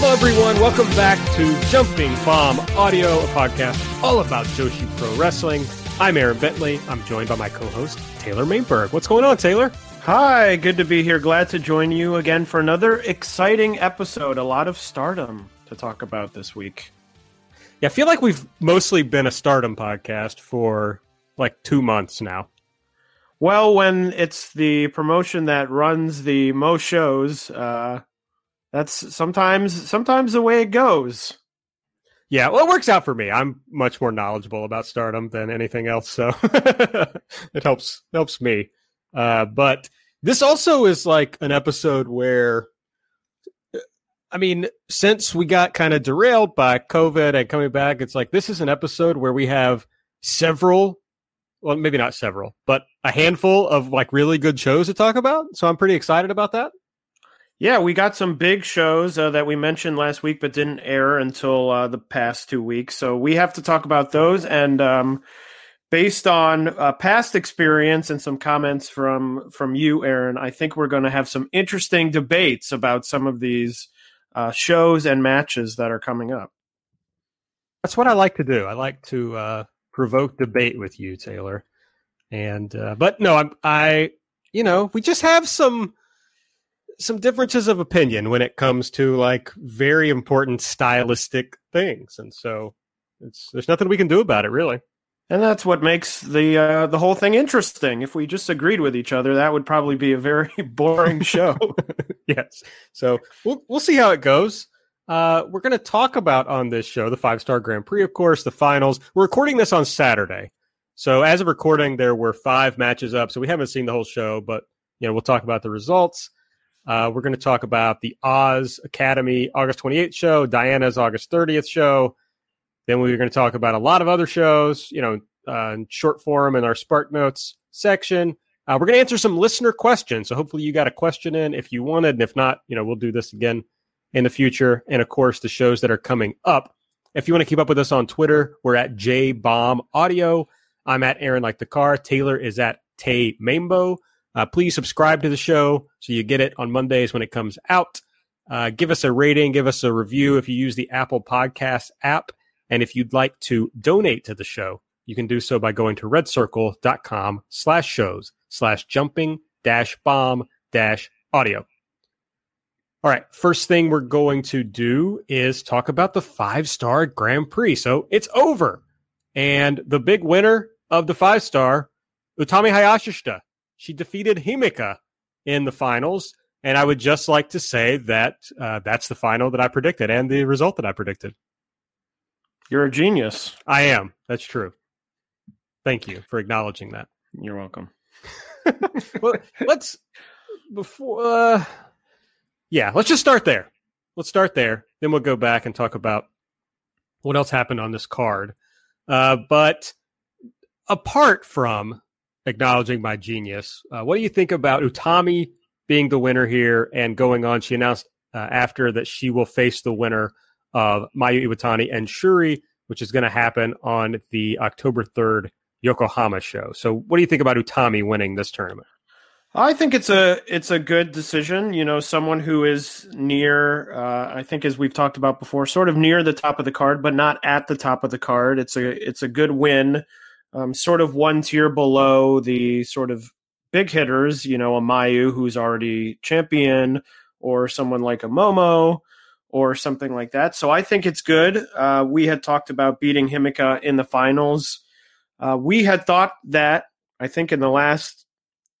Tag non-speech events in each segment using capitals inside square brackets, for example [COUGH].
Hello, everyone. Welcome back to Jumping Bomb Audio, a podcast all about Joshi Pro Wrestling. I'm Aaron Bentley. I'm joined by my co-host Taylor Mainberg. What's going on, Taylor? Hi, good to be here. Glad to join you again for another exciting episode. A lot of stardom to talk about this week. Yeah, I feel like we've mostly been a Stardom podcast for like two months now. Well, when it's the promotion that runs the most shows, uh, that's sometimes sometimes the way it goes. Yeah, well, it works out for me. I'm much more knowledgeable about Stardom than anything else, so [LAUGHS] it helps helps me. Uh, but this also is like an episode where, I mean, since we got kind of derailed by COVID and coming back, it's like this is an episode where we have several, well, maybe not several, but a handful of like really good shows to talk about. So I'm pretty excited about that. Yeah, we got some big shows uh, that we mentioned last week, but didn't air until uh, the past two weeks. So we have to talk about those. And um, based on uh, past experience and some comments from from you, Aaron, I think we're going to have some interesting debates about some of these uh, shows and matches that are coming up. That's what I like to do. I like to uh, provoke debate with you, Taylor. And uh, but no, I'm I you know we just have some some differences of opinion when it comes to like very important stylistic things, and so it's there's nothing we can do about it, really. And that's what makes the uh, the whole thing interesting. If we just agreed with each other, that would probably be a very [LAUGHS] boring show. [LAUGHS] yes. So we'll we'll see how it goes. Uh, we're going to talk about on this show the five star Grand Prix, of course, the finals. We're recording this on Saturday, so as of recording, there were five matches up. So we haven't seen the whole show, but you know we'll talk about the results. Uh, we're going to talk about the Oz Academy August 28th show, Diana's August 30th show. Then we're going to talk about a lot of other shows, you know, uh, in short form in our Spark Notes section. Uh, we're going to answer some listener questions. So hopefully you got a question in if you wanted. And if not, you know, we'll do this again in the future. And of course, the shows that are coming up. If you want to keep up with us on Twitter, we're at J Bomb Audio. I'm at Aaron Like the Car. Taylor is at Tay Mambo. Uh, please subscribe to the show so you get it on Mondays when it comes out. Uh, give us a rating, give us a review if you use the Apple Podcast app. And if you'd like to donate to the show, you can do so by going to redcircle.com slash shows slash jumping dash bomb dash audio. All right, first thing we're going to do is talk about the five star Grand Prix. So it's over. And the big winner of the five star, Utami Hayashishita, she defeated Himeka in the finals. And I would just like to say that uh, that's the final that I predicted and the result that I predicted. You're a genius. I am. That's true. Thank you for acknowledging that. You're welcome. [LAUGHS] well, let's before. Uh, yeah, let's just start there. Let's start there. Then we'll go back and talk about what else happened on this card. Uh, but apart from acknowledging my genius, uh, what do you think about Utami being the winner here and going on? She announced uh, after that she will face the winner of Mayu Iwatani and Shuri, which is going to happen on the October 3rd Yokohama show. So, what do you think about Utami winning this tournament? I think it's a it's a good decision. You know, someone who is near, uh, I think as we've talked about before, sort of near the top of the card, but not at the top of the card. It's a it's a good win, um, sort of one tier below the sort of big hitters. You know, a Mayu who's already champion, or someone like a Momo, or something like that. So I think it's good. Uh, we had talked about beating Himika in the finals. Uh, we had thought that I think in the last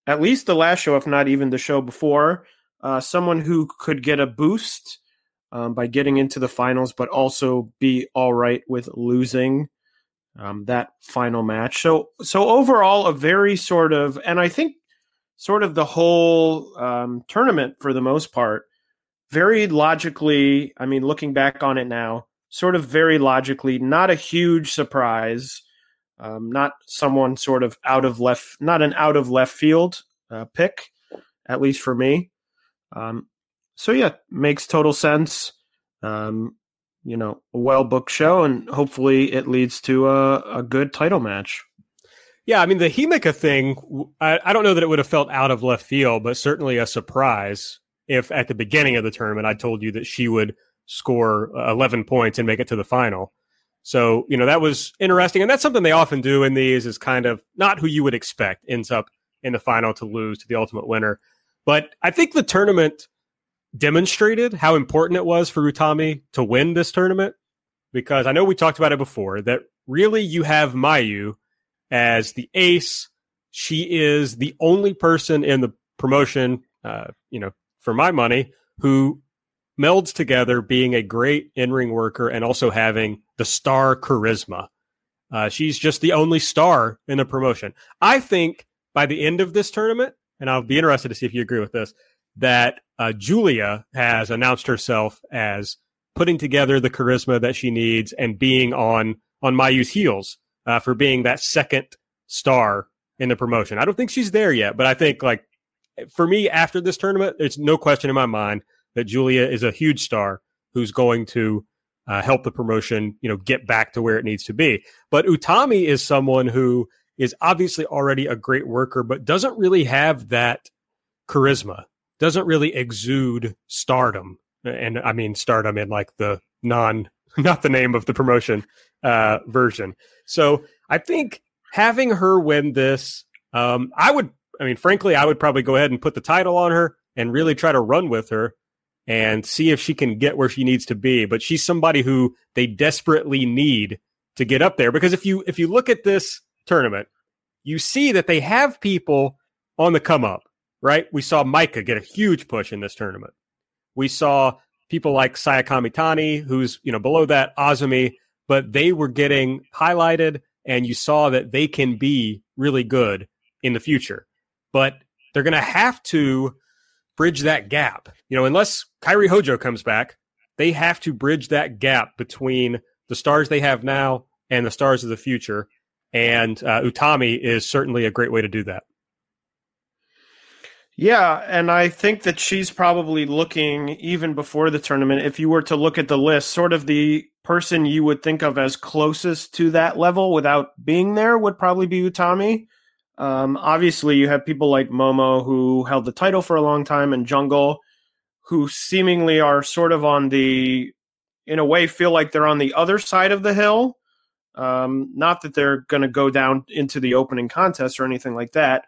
at least the last show, if not even the show before, uh, someone who could get a boost um, by getting into the finals, but also be all right with losing um, that final match. So, so overall, a very sort of, and I think sort of the whole um, tournament for the most part, very logically. I mean, looking back on it now, sort of very logically, not a huge surprise um, not someone sort of out of left, not an out of left field uh, pick, at least for me. Um, so yeah, makes total sense. Um, you know, a well booked show, and hopefully it leads to a, a good title match. Yeah, I mean the Himeka thing. I, I don't know that it would have felt out of left field, but certainly a surprise if at the beginning of the tournament I told you that she would score uh, 11 points and make it to the final. So, you know, that was interesting. And that's something they often do in these is kind of not who you would expect ends up in the final to lose to the ultimate winner. But I think the tournament demonstrated how important it was for Utami to win this tournament because I know we talked about it before that really you have Mayu as the ace. She is the only person in the promotion, uh, you know, for my money, who melds together being a great in ring worker and also having the star charisma. Uh, she's just the only star in the promotion. I think by the end of this tournament, and I'll be interested to see if you agree with this, that uh, Giulia has announced herself as putting together the charisma that she needs and being on on Mayu's heels uh, for being that second star in the promotion. I don't think she's there yet, but I think like for me after this tournament, there's no question in my mind that Giulia is a huge star who's going to uh, help the promotion, you know, get back to where it needs to be. But Utami is someone who is obviously already a great worker, but doesn't really have that charisma, doesn't really exude stardom. And I mean stardom in like the non, [LAUGHS] not the name of the promotion uh, version. So I think having her win this, um, I would, I mean, frankly, I would probably go ahead and put the title on her and really try to run with her and see if she can get where she needs to be. But she's somebody who they desperately need to get up there because if you if you look at this tournament, you see that they have people on the come up, right? We saw Maika get a huge push in this tournament. We saw people like Saya Kamitani, who's you know below that Azumi, but they were getting highlighted, and you saw that they can be really good in the future. But they're going to have to bridge that gap. You know, unless Kairi Hojo comes back, they have to bridge that gap between the stars they have now and the stars of the future. And uh, Utami is certainly a great way to do that. Yeah, and I think that she's probably looking even before the tournament. If you were to look at the list, sort of the person you would think of as closest to that level without being there would probably be Utami. Um, obviously, you have people like Momo who held the title for a long time, and Jungle, who seemingly are sort of on the, in a way, feel like they're on the other side of the hill. Um, not that they're going to go down into the opening contest or anything like that,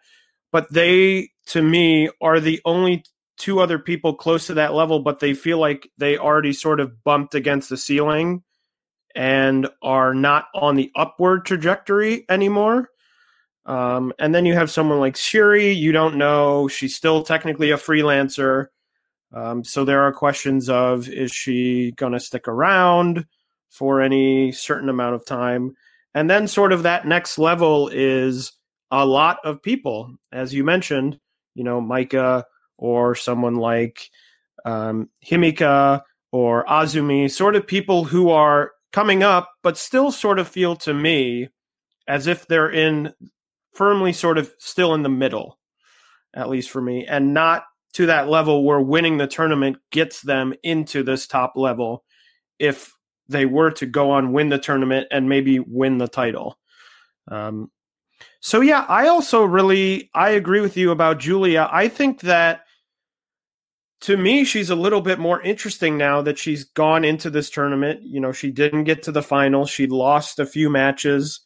but they, to me, are the only two other people close to that level, but they feel like they already sort of bumped against the ceiling and are not on the upward trajectory anymore. Um, and then you have someone like Shuri, you don't know. She's still technically a freelancer. Um, so there are questions of is she going to stick around for any certain amount of time? And then, sort of, that next level is a lot of people, as you mentioned, you know, Maika or someone like um, Himeka or Azumi, sort of people who are coming up, but still sort of feel to me as if they're in firmly sort of still in the middle, at least for me, and not to that level where winning the tournament gets them into this top level if they were to go on win the tournament and maybe win the title. Um, so yeah, I also really I agree with you about Giulia. I think that to me she's a little bit more interesting now that she's gone into this tournament. You know, she didn't get to the final. She lost a few matches.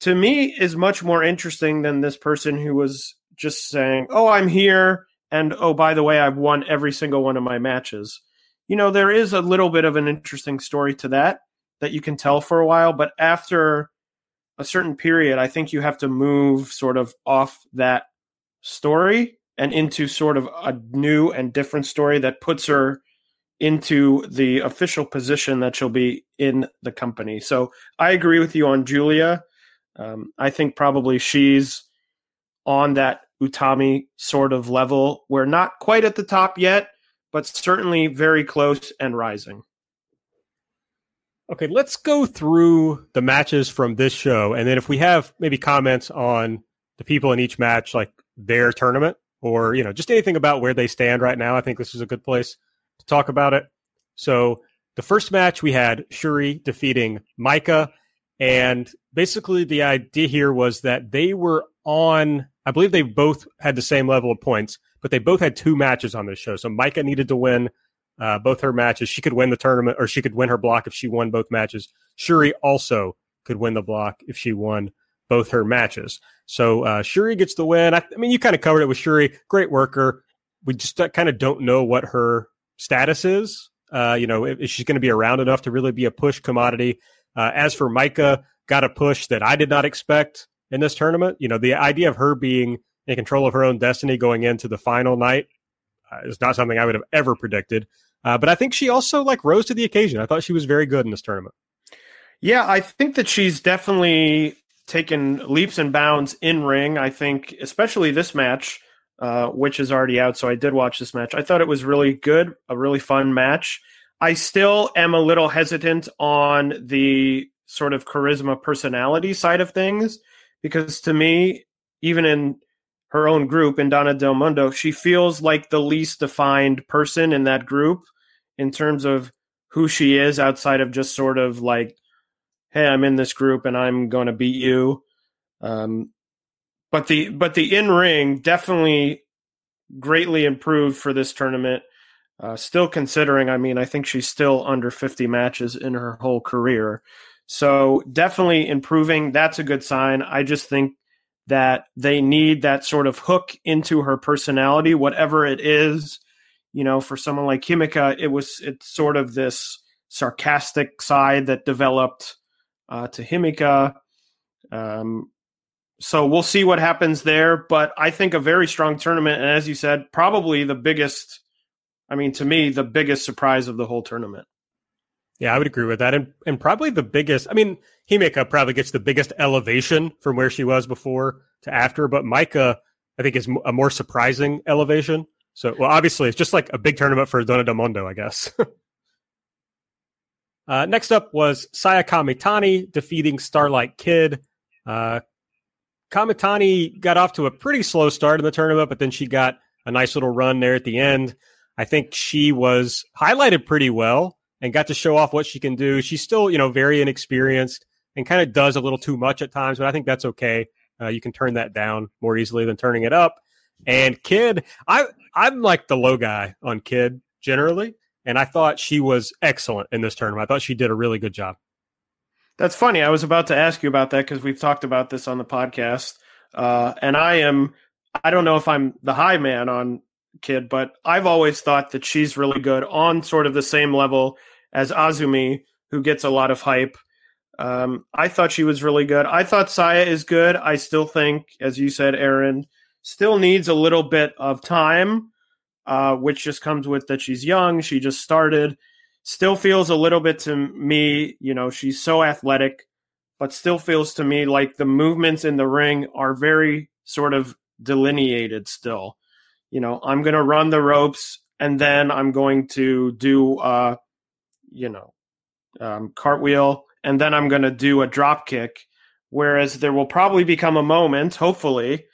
To me is much more interesting than this person who was just saying, "Oh, I'm here and oh, by the way, I've won every single one of my matches." You know, there is a little bit of an interesting story to that that you can tell for a while, but after a certain period, I think you have to move sort of off that story and into sort of a new and different story that puts her into the official position that she'll be in the company. So I agree with you on Giulia. Um, I think probably she's on that Utami sort of level. We're not quite at the top yet, but certainly very close and rising. Okay, let's go through the matches from this show, and then if we have maybe comments on the people in each match, like their tournament, or you know, just anything about where they stand right now, I think this is a good place to talk about it. So, the first match we had Shuri defeating Maika, and basically the idea here was that they were on. I believe they both had the same level of points, but they both had two matches on this show. So Maika needed to win uh, both her matches. She could win the tournament, or she could win her block if she won both matches. Shuri also could win the block if she won both her matches. So uh, Shuri gets the win. I, I mean, you kind of covered it with Shuri. Great worker. We just uh, kind of don't know what her status is. Uh, you know, if, she's going to be around enough to really be a push commodity. Uh, as for Maika, got a push that I did not expect in this tournament. You know, the idea of her being in control of her own destiny going into the final night uh, is not something I would have ever predicted. Uh, but I think she also like rose to the occasion. I thought she was very good in this tournament. Yeah, I think that she's definitely taken leaps and bounds in ring. I think, especially this match, uh, which is already out. So I did watch this match. I thought it was really good, a really fun match. I still am a little hesitant on the sort of charisma personality side of things because to me, even in her own group in Donna Del Mondo, she feels like the least defined person in that group in terms of who she is outside of just sort of like, hey, I'm in this group and I'm going to beat you. Um, but the but the in ring definitely greatly improved for this tournament. Uh, still considering, I mean, I think she's still under 50 matches in her whole career. So definitely improving. That's a good sign. I just think that they need that sort of hook into her personality, whatever it is. You know, for someone like Himeka, it was it's sort of this sarcastic side that developed uh, to Himeka. Um, so we'll see what happens there. But I think a very strong tournament, and as you said, probably the biggest. I mean, to me, the biggest surprise of the whole tournament. Yeah, I would agree with that. And and probably the biggest, I mean, Himeka probably gets the biggest elevation from where she was before to after, but Maika, I think, is a more surprising elevation. So, well, obviously, it's just like a big tournament for Donna Del Mondo, I guess. [LAUGHS] uh, next up was Saya Kamitani defeating Starlight Kid. Uh, Kamitani got off to a pretty slow start in the tournament, but then she got a nice little run there at the end. I think she was highlighted pretty well and got to show off what she can do. She's still, you know, very inexperienced and kind of does a little too much at times, but I think that's okay. Uh, you can turn that down more easily than turning it up. And Kid, I I'm like the low guy on Kid generally, and I thought she was excellent in this tournament. I thought she did a really good job. That's funny. I was about to ask you about that because we've talked about this on the podcast, uh, and I am. I don't know if I'm the high man on Kid, but I've always thought that she's really good on sort of the same level as Azumi, who gets a lot of hype. Um, I thought she was really good. I thought Saya is good. I still think, as you said, Aaron, still needs a little bit of time, uh, which just comes with that she's young. She just started. Still feels a little bit to me, you know, she's so athletic, but still feels to me like the movements in the ring are very sort of delineated still. You know, I'm going to run the ropes and then I'm going to do, uh, you know, um, cartwheel and then I'm going to do a drop kick. Whereas there will probably become a moment, hopefully,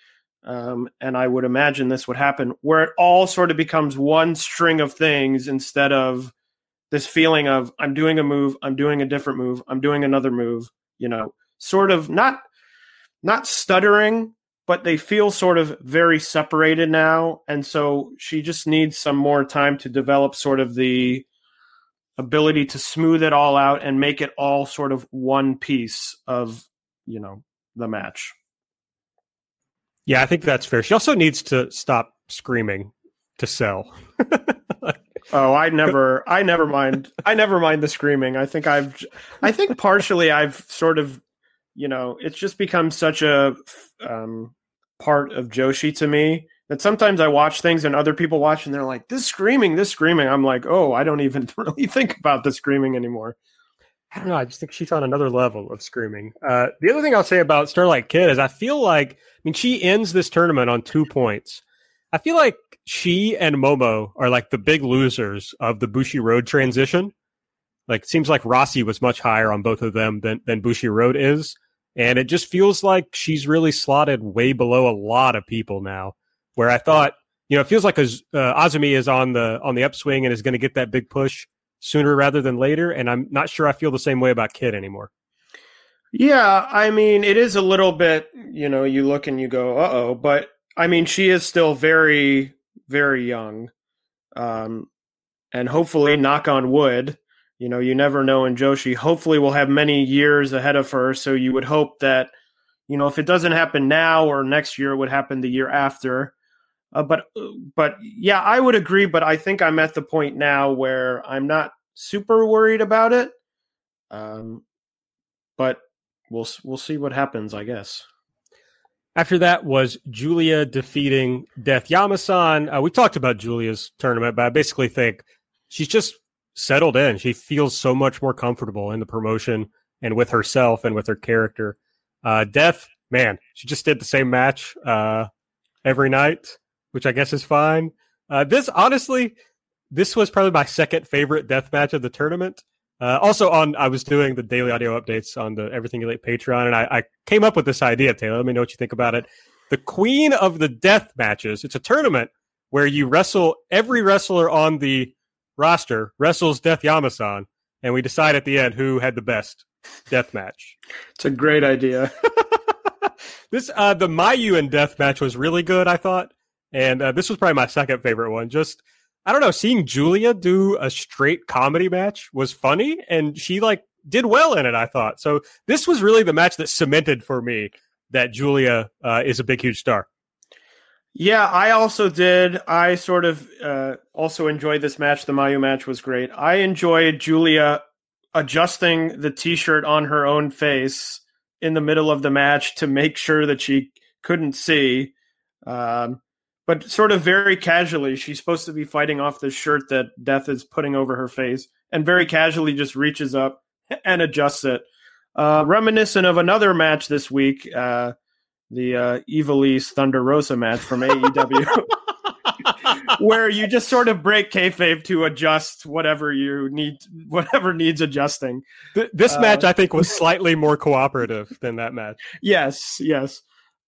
um, and I would imagine this would happen, where it all sort of becomes one string of things instead of this feeling of I'm doing a move, I'm doing a different move, I'm doing another move, you know, sort of not not stuttering, but they feel sort of very separated now. And so she just needs some more time to develop sort of the ability to smooth it all out and make it all sort of one piece of, you know, the match. Yeah, I think that's fair. She also needs to stop screaming to sell. [LAUGHS] oh, I never, [LAUGHS] I never mind. I never mind the screaming. I think I've, I think partially I've sort of, you know, it's just become such a um, part of Joshi to me that sometimes I watch things and other people watch and they're like, this screaming, this screaming. I'm like, oh, I don't even [LAUGHS] really think about the screaming anymore. I don't know. I just think she's on another level of screaming. Uh, the other thing I'll say about Starlight Kid is I feel like, I mean, she ends this tournament on two points. I feel like she and Momo are like the big losers of the Bushiroad transition. Like, seems like Rossy was much higher on both of them than, than Bushiroad is. And it just feels like she's really slotted way below a lot of people now. Where I thought, you know, it feels like uh, Azumi is on the on the upswing and is going to get that big push sooner rather than later. And I'm not sure I feel the same way about Kid anymore. Yeah, I mean, it is a little bit, you know, you look and you go, uh oh, but I mean, she is still very, very young. Um, and hopefully, knock on wood, you know, you never know in Joshi. Hopefully, we'll have many years ahead of her. So you would hope that, you know, if it doesn't happen now or next year, it would happen the year after. Uh, but but yeah, I would agree. But I think I'm at the point now where I'm not super worried about it. Um, but we'll we'll see what happens, I guess. After that was Giulia defeating Death Yamasan. Uh, we talked about Giulia's tournament, but I basically think she's just settled in. She feels so much more comfortable in the promotion and with herself and with her character. Uh, Death, man, she just did the same match uh, every night which I guess is fine. Uh, this honestly, this was probably my second favorite death match of the tournament. Uh, also, on I was doing the daily audio updates on the Everything Elite Patreon, and I, I, came up with this idea. Taylor, let me know what you think about it. The Queen of the Death matches. It's a tournament where you wrestle every wrestler on the roster wrestles Death Yamasan, and we decide at the end who had the best death match. It's a great idea. [LAUGHS] this uh, the Mayu and Death match was really good. I thought. And uh, this was probably my second favorite one. Just I don't know, seeing Giulia do a straight comedy match was funny, and she like did well in it. I thought so. This was really the match that cemented for me that Giulia uh, is a big, huge star. Yeah, I also did. I sort of uh, also enjoyed this match. The Mayu match was great. I enjoyed Giulia adjusting the T-shirt on her own face in the middle of the match to make sure that she couldn't see. Um, but sort of very casually, she's supposed to be fighting off the shirt that Death is putting over her face, and very casually just reaches up and adjusts it. Uh, reminiscent of another match this week, uh, the uh, Ivelisse Thunder Rosa match from AEW, [LAUGHS] where you just sort of break kayfabe to adjust whatever you need, whatever needs adjusting. this uh, match, I think, was slightly more cooperative than that match. [LAUGHS] Yes, yes.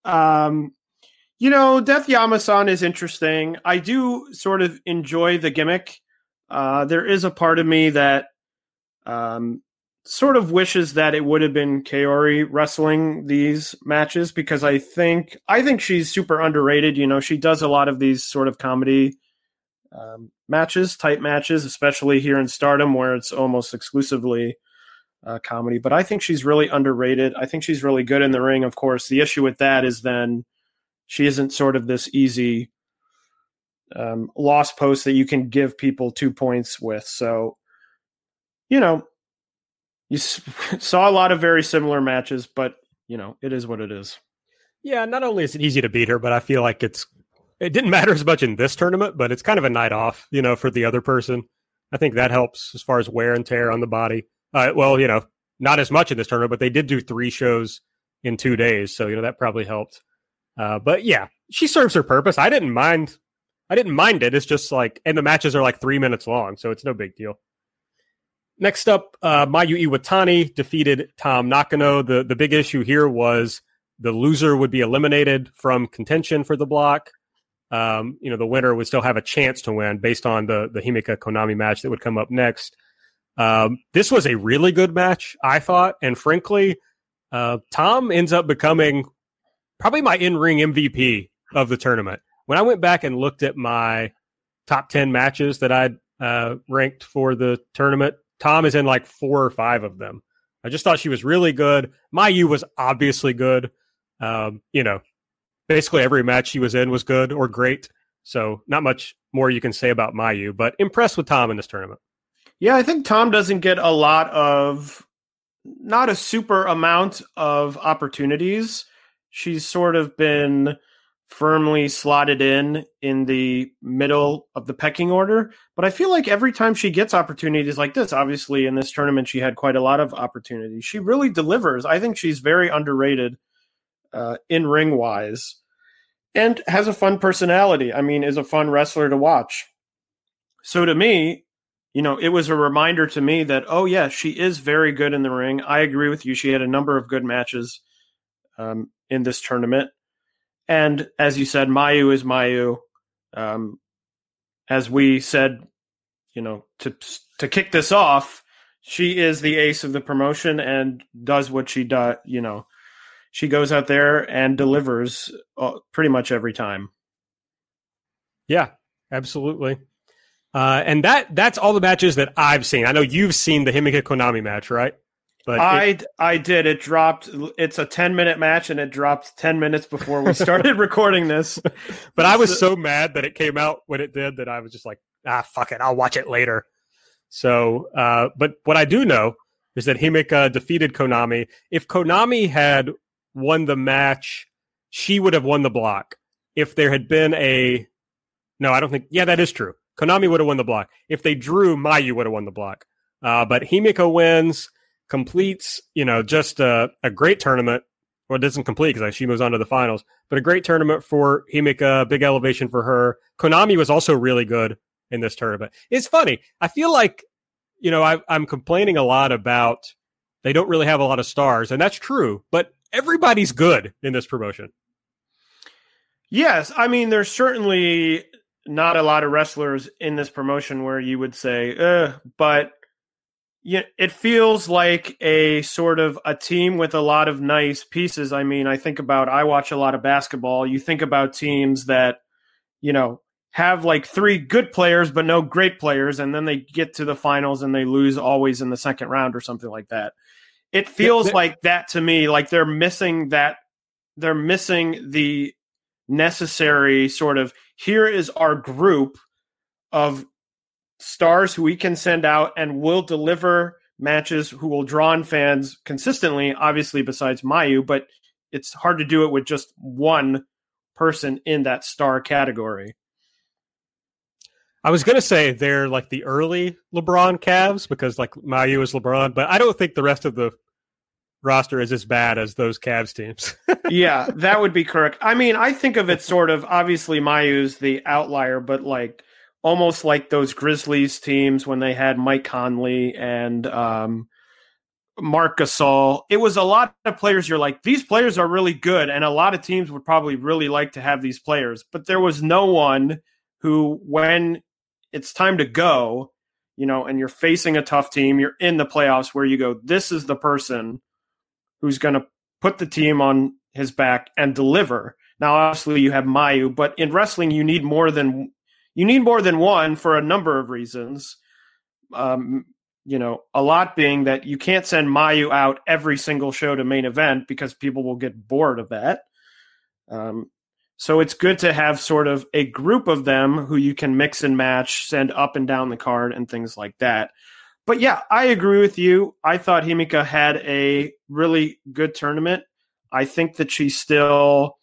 Um, you know, Death Yamasan is interesting. I do sort of enjoy the gimmick. Uh, there is a part of me that um, sort of wishes that it would have been Kaori wrestling these matches because I think I think she's super underrated. You know, she does a lot of these sort of comedy um, matches, type matches, especially here in Stardom where it's almost exclusively uh, comedy. But I think she's really underrated. I think she's really good in the ring. Of course, the issue with that is then she isn't sort of this easy um, lost post that you can give people two points with. So, you know, you [LAUGHS] saw a lot of very similar matches, but you know, it is what it is. Yeah, not only is it easy to beat her, but I feel like it's it didn't [LAUGHS] matter as much in this tournament, but it's kind of a night off, you know, for the other person. I think that helps as far as wear and tear on the body. Uh, well, you know, not as much in this tournament, but they did do three shows in two days, so you know that probably helped. Uh, but yeah, she serves her purpose. I didn't mind. I didn't mind it. It's just like, and the matches are like three minutes long, so it's no big deal. Next up, uh, Mayu Iwatani defeated Tam Nakano. The the big issue here was the loser would be eliminated from contention for the block. Um, you know, the winner would still have a chance to win based on the the Himeka Konami match that would come up next. Um, this was a really good match, I thought, and frankly, uh, Tam ends up becoming probably my in ring MVP of the tournament. When I went back and looked at my top 10 matches that I'd uh, ranked for the tournament, Tam is in like four or five of them. I just thought she was really good. Mayu was obviously good. Um, you know, basically every match she was in was good or great. So not much more you can say about Mayu, but impressed with Tam in this tournament. Yeah, I think Tam doesn't get a lot of not a super amount of opportunities. She's sort of been firmly slotted in in the middle of the pecking order. But I feel like every time she gets opportunities like this, obviously in this tournament she had quite a lot of opportunities. She really delivers. I think she's very underrated uh, in ring wise, and has a fun personality. I mean, is a fun wrestler to watch. So to me, you know, it was a reminder to me that, oh, yeah, she is very good in the ring. I agree with you. She had a number of good matches um, in this tournament. And as you said, Mayu is Mayu. Um, as we said, you know, to to kick this off, she is the ace of the promotion and does what she does. You know, she goes out there and delivers uh, pretty much every time. Yeah, absolutely. Uh, and that that's all the matches that I've seen. I know you've seen the Himeka Konami match, right? But I it, I did. It dropped. It's a ten minute match, and it dropped ten minutes before we started [LAUGHS] recording this. But I was so mad that it came out when it did that I was just like, ah, fuck it, I'll watch it later. So, uh, but what I do know is that Himeka defeated Konami. If Konami had won the match, she would have won the block. If there had been a, no, I don't think. Yeah, that is true. Konami would have won the block. If they drew, Mayu would have won the block. Uh, but Himeka wins, completes, you know, just a, a great tournament. Well, it doesn't complete because she moves on to the finals, but a great tournament for Himeka, big elevation for her. Konami was also really good in this tournament. It's funny. I feel like, you know, I, I'm complaining a lot about they don't really have a lot of stars, and that's true, but everybody's good in this promotion. Yes, I mean there's certainly not a lot of wrestlers in this promotion where you would say, but yeah, it feels like a sort of a team with a lot of nice pieces. I mean, I think about I watch a lot of basketball. You think about teams that, you know, have like three good players but no great players and then they get to the finals and they lose always in the second round or something like that. It feels like that to me like they're missing that they're missing the necessary sort of here is our group of stars who we can send out and will deliver matches who will draw in fans consistently, obviously, besides Mayu, but it's hard to do it with just one person in that star category. I was going to say they're like the early LeBron Cavs because like Mayu is LeBron, but I don't think the rest of the roster is as bad as those Cavs teams. [LAUGHS] yeah, that would be correct. I mean, I think of it [LAUGHS] sort of obviously Mayu's the outlier, but like almost like those Grizzlies teams when they had Mike Conley and um, Marc Gasol. It was a lot of players. You're like, these players are really good, and a lot of teams would probably really like to have these players, but there was no one who, when it's time to go, you know, and you're facing a tough team, you're in the playoffs where you go, this is the person who's going to put the team on his back and deliver. Now, obviously, you have Mayu, but in wrestling, you need more than you need more than one for a number of reasons. Um, you know, a lot being that you can't send Mayu out every single show to main event because people will get bored of that. Um, so it's good to have sort of a group of them who you can mix and match, send up and down the card, and things like that but yeah, I agree with you. I thought Himeka had a really good tournament. I think that she's still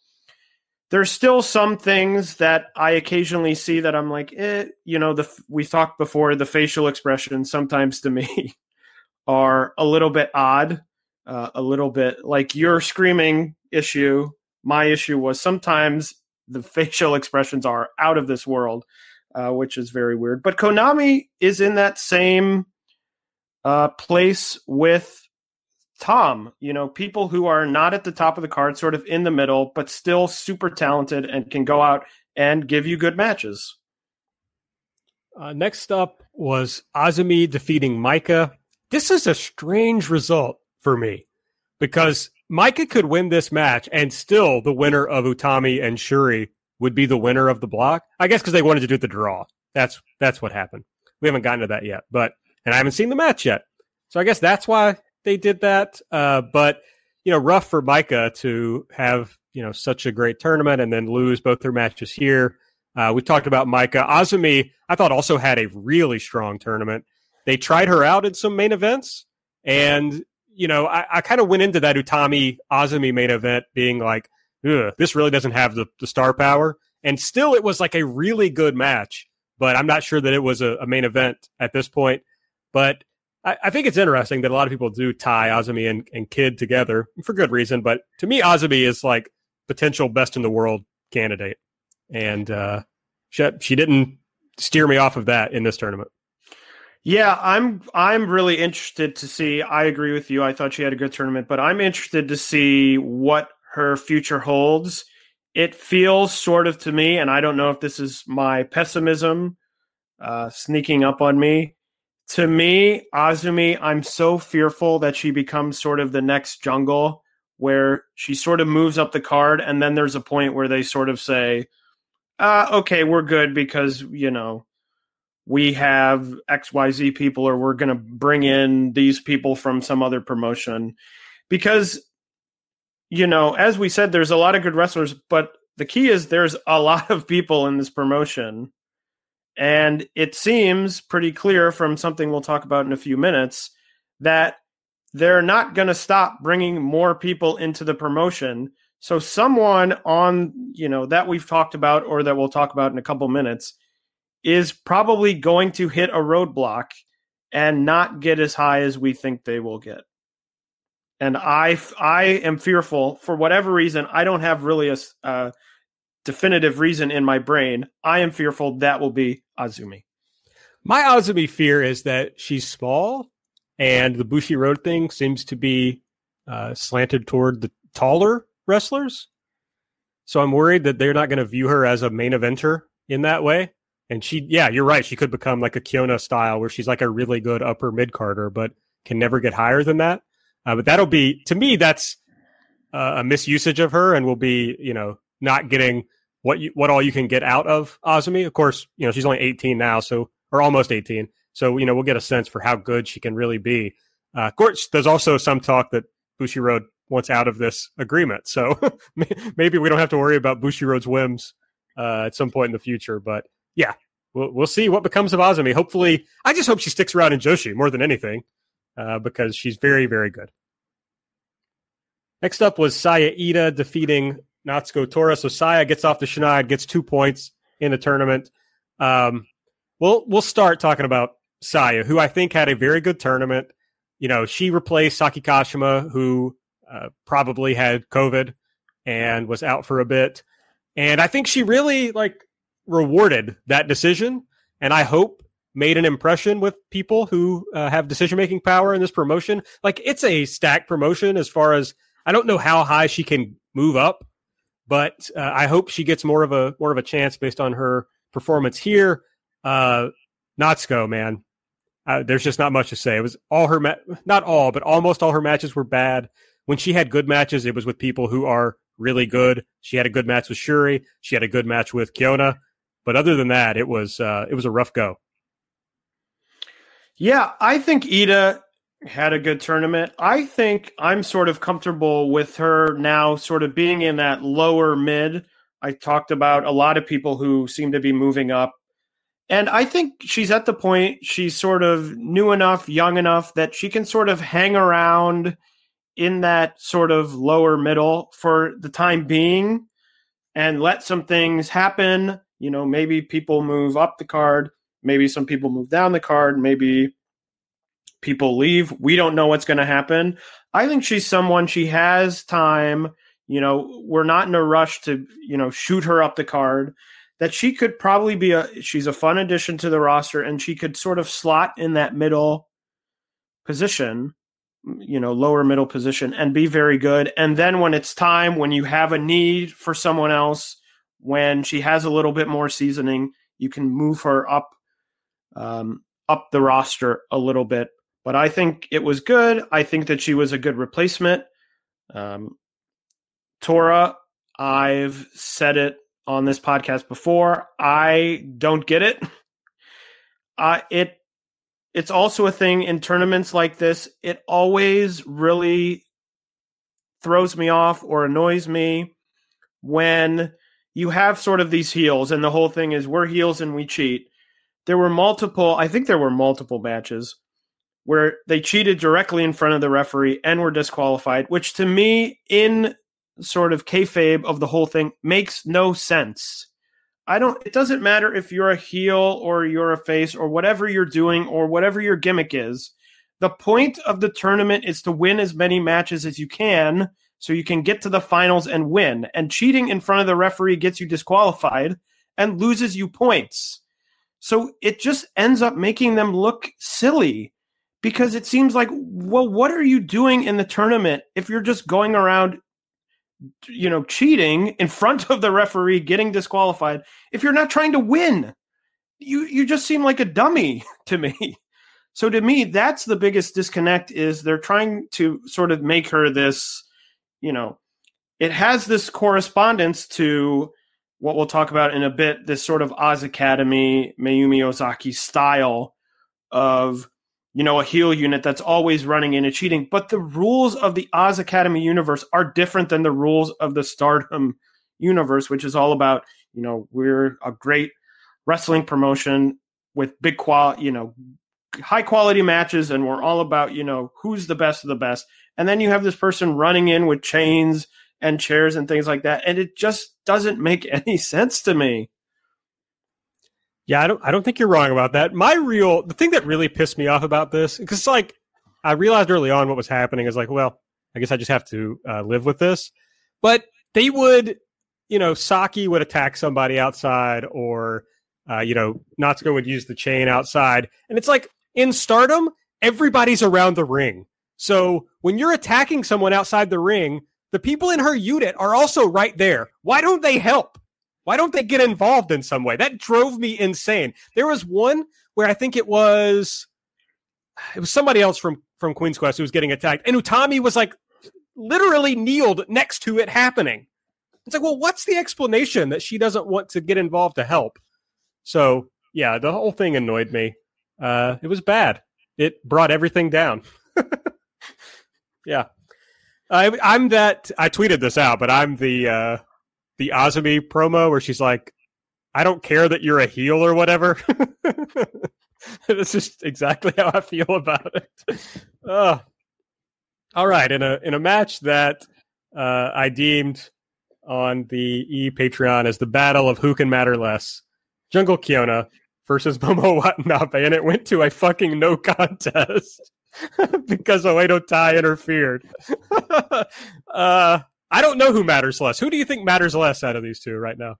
there's still some things that I occasionally see that I'm like, eh, you know, the we talked before the facial expressions sometimes to me [LAUGHS] are a little bit odd, uh, a little bit like your screaming issue. My issue was sometimes the [LAUGHS] facial expressions are out of this world, uh, which is very weird. But Konami is in that same uh, place with Tam. You know, people who are not at the top of the card, sort of in the middle, but still super talented and can go out and give you good matches. Uh, next up was Azumi defeating Maika. This is a strange result for me because Maika could win this match and still the winner of Utami and Shuri would be the winner of the block. I guess because they wanted to do the draw. That's that's what happened. We haven't gotten to that yet, but and I haven't seen the match yet. So I guess that's why they did that. Uh, but you know, rough for Maika to have you know such a great tournament and then lose both their matches here. Uh, we talked about Maika Azumi. I thought also had a really strong tournament. They tried her out in some main events, and you know, I, I kind of went into that Utami Azumi main event being like, this really doesn't have the, the star power. And still, it was like a really good match, but I'm not sure that it was a, a main event at this point. But I, I, think it's interesting that a lot of people do tie Azumi and, and Kid together for good reason. But to me, Azumi is like potential best in the world candidate. And uh, she, she didn't steer me off of that in this tournament. Yeah, I'm I'm really interested to see. I agree with you. I thought she had a good tournament, but I'm interested to see what her future holds. It feels sort of to me, and I don't know if this is my pessimism uh, sneaking up on me. To me, Azumi, I'm so fearful that she becomes sort of the next jungle where she sort of moves up the card, and then there's a point where they sort of say, uh, okay, we're good because, you know, we have XYZ people or we're going to bring in these people from some other promotion. Because, you know, as we said, there's a lot of good wrestlers, but the key is there's a lot of people in this promotion. And it seems pretty clear from something we'll talk about in a few minutes that they're not going to stop bringing more people into the promotion. So someone on, you know, that we've talked about or that we'll talk about in a couple minutes is probably going to hit a roadblock and not get as high as we think they will get. And I, I am fearful for whatever reason. I don't have really a uh, definitive reason in my brain. I am fearful that will be Azumi. My Azumi fear is that she's small, and the Bushiroad thing seems to be uh, slanted toward the taller wrestlers. So I'm worried that they're not going to view her as a main eventer in that way. And she, yeah, you're right. She could become like a Kyona style where she's like a really good upper mid carder, but can never get higher than that. Uh, but that'll be, to me, that's uh, a misusage of her and will be, you know, not getting what you, what all you can get out of Azumi. Of course, you know, she's only 18 now, so, or almost 18. So, you know, we'll get a sense for how good she can really be. Uh, of course, there's also some talk that Bushiroad wants out of this agreement. So [LAUGHS] maybe we don't have to worry about Bushiroad's whims uh, at some point in the future. But yeah, we'll, we'll see what becomes of Azumi. Hopefully, I just hope she sticks around in Joshi more than anything uh, because she's very, very good. Next up was Saya Iida defeating Natsuko Tora. So Saya gets off the Schneid, gets two points in the tournament. Um, we'll we'll start talking about Saya, who I think had a very good tournament. You know, she replaced Saki Kashima, who uh, probably had COVID and was out for a bit. And I think she really like rewarded that decision, and I hope made an impression with people who uh, have decision making power in this promotion. Like it's a stacked promotion as far as I don't know how high she can move up, but uh, I hope she gets more of a more of a chance based on her performance here. Uh, Natsuko, man, uh, there's just not much to say. It was all her, ma- not all, but almost all her matches were bad. When she had good matches, it was with people who are really good. She had a good match with Shuri. She had a good match with Kyona. But other than that, it was uh, it was a rough go. Yeah, I think Iida had a good tournament. I think I'm sort of comfortable with her now, sort of being in that lower mid. I talked about a lot of people who seem to be moving up. And I think she's at the point she's sort of new enough, young enough that she can sort of hang around in that sort of lower middle for the time being and let some things happen you know, maybe people move up the card, maybe some people move down the card, maybe people leave. We don't know what's going to happen. I think she's someone she has time. You know, we're not in a rush to, you know, shoot her up the card. That she could probably be a she's a fun addition to the roster and she could sort of slot in that middle position, you know, lower middle position and be very good. And then when it's time, when you have a need for someone else, when she has a little bit more seasoning, you can move her up um, up the roster a little bit but I think it was good. I think that she was a good replacement. Um, Tora, I've said it on this podcast before. I don't get it. [LAUGHS] Uh, it it's also a thing in tournaments like this. It always really throws me off or annoys me when you have sort of these heels and the whole thing is we're heels and we cheat. There were multiple, I think there were multiple matches where they cheated directly in front of the referee and were disqualified, which to me, in sort of kayfabe of the whole thing, makes no sense. I don't. It doesn't matter if you're a heel or you're a face or whatever you're doing or whatever your gimmick is. The point of the tournament is to win as many matches as you can so you can get to the finals and win. And cheating in front of the referee gets you disqualified and loses you points. So it just ends up making them look silly because it seems like, well, what are you doing in the tournament if you're just going around, you know, cheating in front of the referee, getting disqualified? If you're not trying to win, you you just seem like a dummy [LAUGHS] to me. So to me, that's the biggest disconnect is they're trying to sort of make her this, you know, it has this correspondence to what we'll talk about in a bit, this sort of Oz Academy, Mayumi Ozaki style of you know, a heel unit that's always running in and cheating. But the rules of the Oz Academy universe are different than the rules of the Stardom universe, which is all about, you know, we're a great wrestling promotion with big quality, you know, high quality matches, and we're all about, you know, who's the best of the best. And then you have this person running in with chains and chairs and things like that. And it just doesn't make [LAUGHS] any sense to me. Yeah, I don't. I don't think you're wrong about that. My real the thing that really pissed me off about this because like I realized early on what was happening is like, well, I guess I just have to uh, live with this. But they would, you know, Saki would attack somebody outside, or uh, you know, Natsuko would use the chain outside, and it's like in Stardom, everybody's around the ring. So when you're attacking someone outside the ring, the people in her unit are also right there. Why don't they help? Why don't they get involved in some way? That drove me insane. There was one where I think it was it was somebody else from from Queen's Quest who was getting attacked, and Utami was like literally kneeled next to it happening. It's like, well, what's the explanation that she doesn't want to get involved to help? So yeah, the whole thing annoyed me. Uh, it was bad. It brought everything down. [LAUGHS] yeah, I, I'm that. I tweeted this out, but I'm the uh, the Azumi promo where she's like, I don't care that you're a heel or whatever. [LAUGHS] That's just exactly how I feel about it. Uh, all right, in a in a match that uh, I deemed on the E Patreon as the battle of who can matter less, Jungle Kyona versus [LAUGHS] Momo Watanabe, and it went to a fucking no contest [LAUGHS] because Oedo Tai interfered. uh, I don't know who matters less. Who do you think matters less out of these two right now?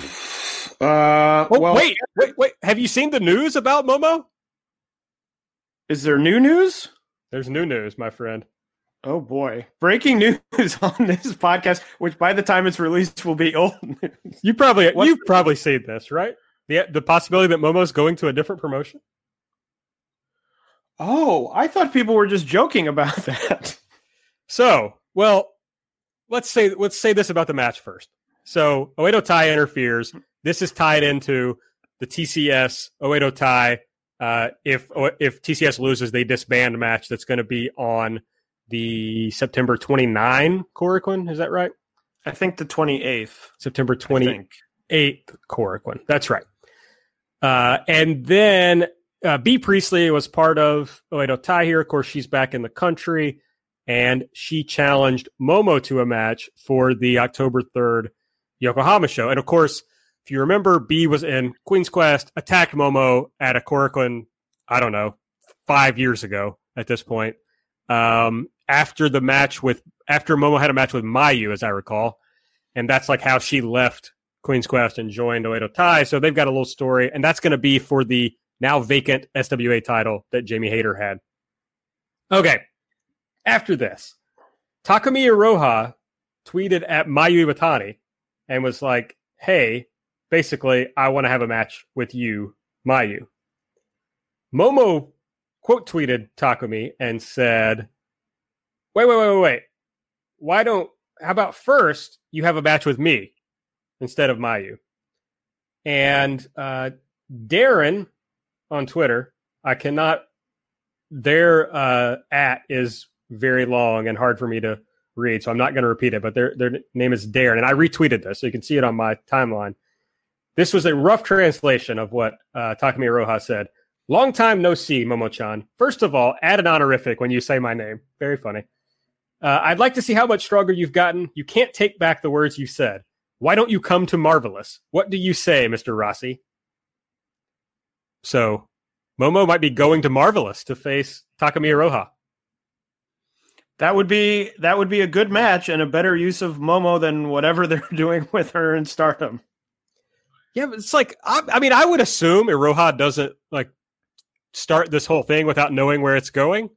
[SIGHS] Uh, oh, well, wait, wait, wait. Have you seen the news about Momo? Is there new news? There's new news, my friend. Oh boy. Breaking [LAUGHS] news on this podcast, which by the time it's released will be old. [LAUGHS] you probably What's you've the- probably seen this, right? The the possibility that Momo's going to a different promotion? Oh, I thought people were just joking about [LAUGHS] that. So, well, let's say let's say this about the match first. So Oedo Tai interferes. This is tied into the TCS Oedo Tai. Uh, if if TCS loses, they disband match that's going to be on the September 29 Korakuen. Is that right? I think the 28th. September 28th Korakuen. That's right. Uh, and then uh, Bea Priestley was part of Oedo Tai here. Of course, she's back in the country and she challenged Momo to a match for the October 3rd Yokohama show. And of course, if you remember, Bea was in Queen's Quest, attacked Momo at a Korakuen, I don't know, five years ago at this point. Um, after the match with after Momo had a match with Mayu, as I recall, and that's like how she left Queen's Quest and joined Oedo Tai. So they've got a little story, and that's going to be for the now vacant SWA title that Jamie Hayter had. Okay, after this, Takumi Iroha tweeted at Mayu Iwatani and was like, "Hey, basically, I want to have a match with you, Mayu." Momo quote tweeted Takumi and said, "Wait, wait, wait, wait, wait. Why don't? How about first you have a match with me instead of Mayu?" And uh, Darren on Twitter, I cannot. Their uh, at is very long and hard for me to read, so I'm not going to repeat it. But their their name is Darren, and I retweeted this, so you can see it on my timeline. This was a rough translation of what uh, Takumi Iroha said. Long time no see, Momo-chan. First of all, add an honorific when you say my name. Very funny. Uh, I'd like to see how much stronger you've gotten. You can't take back the words you said. Why don't you come to Marvelous? What do you say, Mr. Rossy? So, Momo might be going to Marvelous to face Takumi Iroha. That would be that would be a good match and a better use of Momo than whatever [LAUGHS] they're doing with her in Stardom. Yeah, but it's like I, I mean, I would assume Iroha doesn't like start this whole thing without knowing where it's going,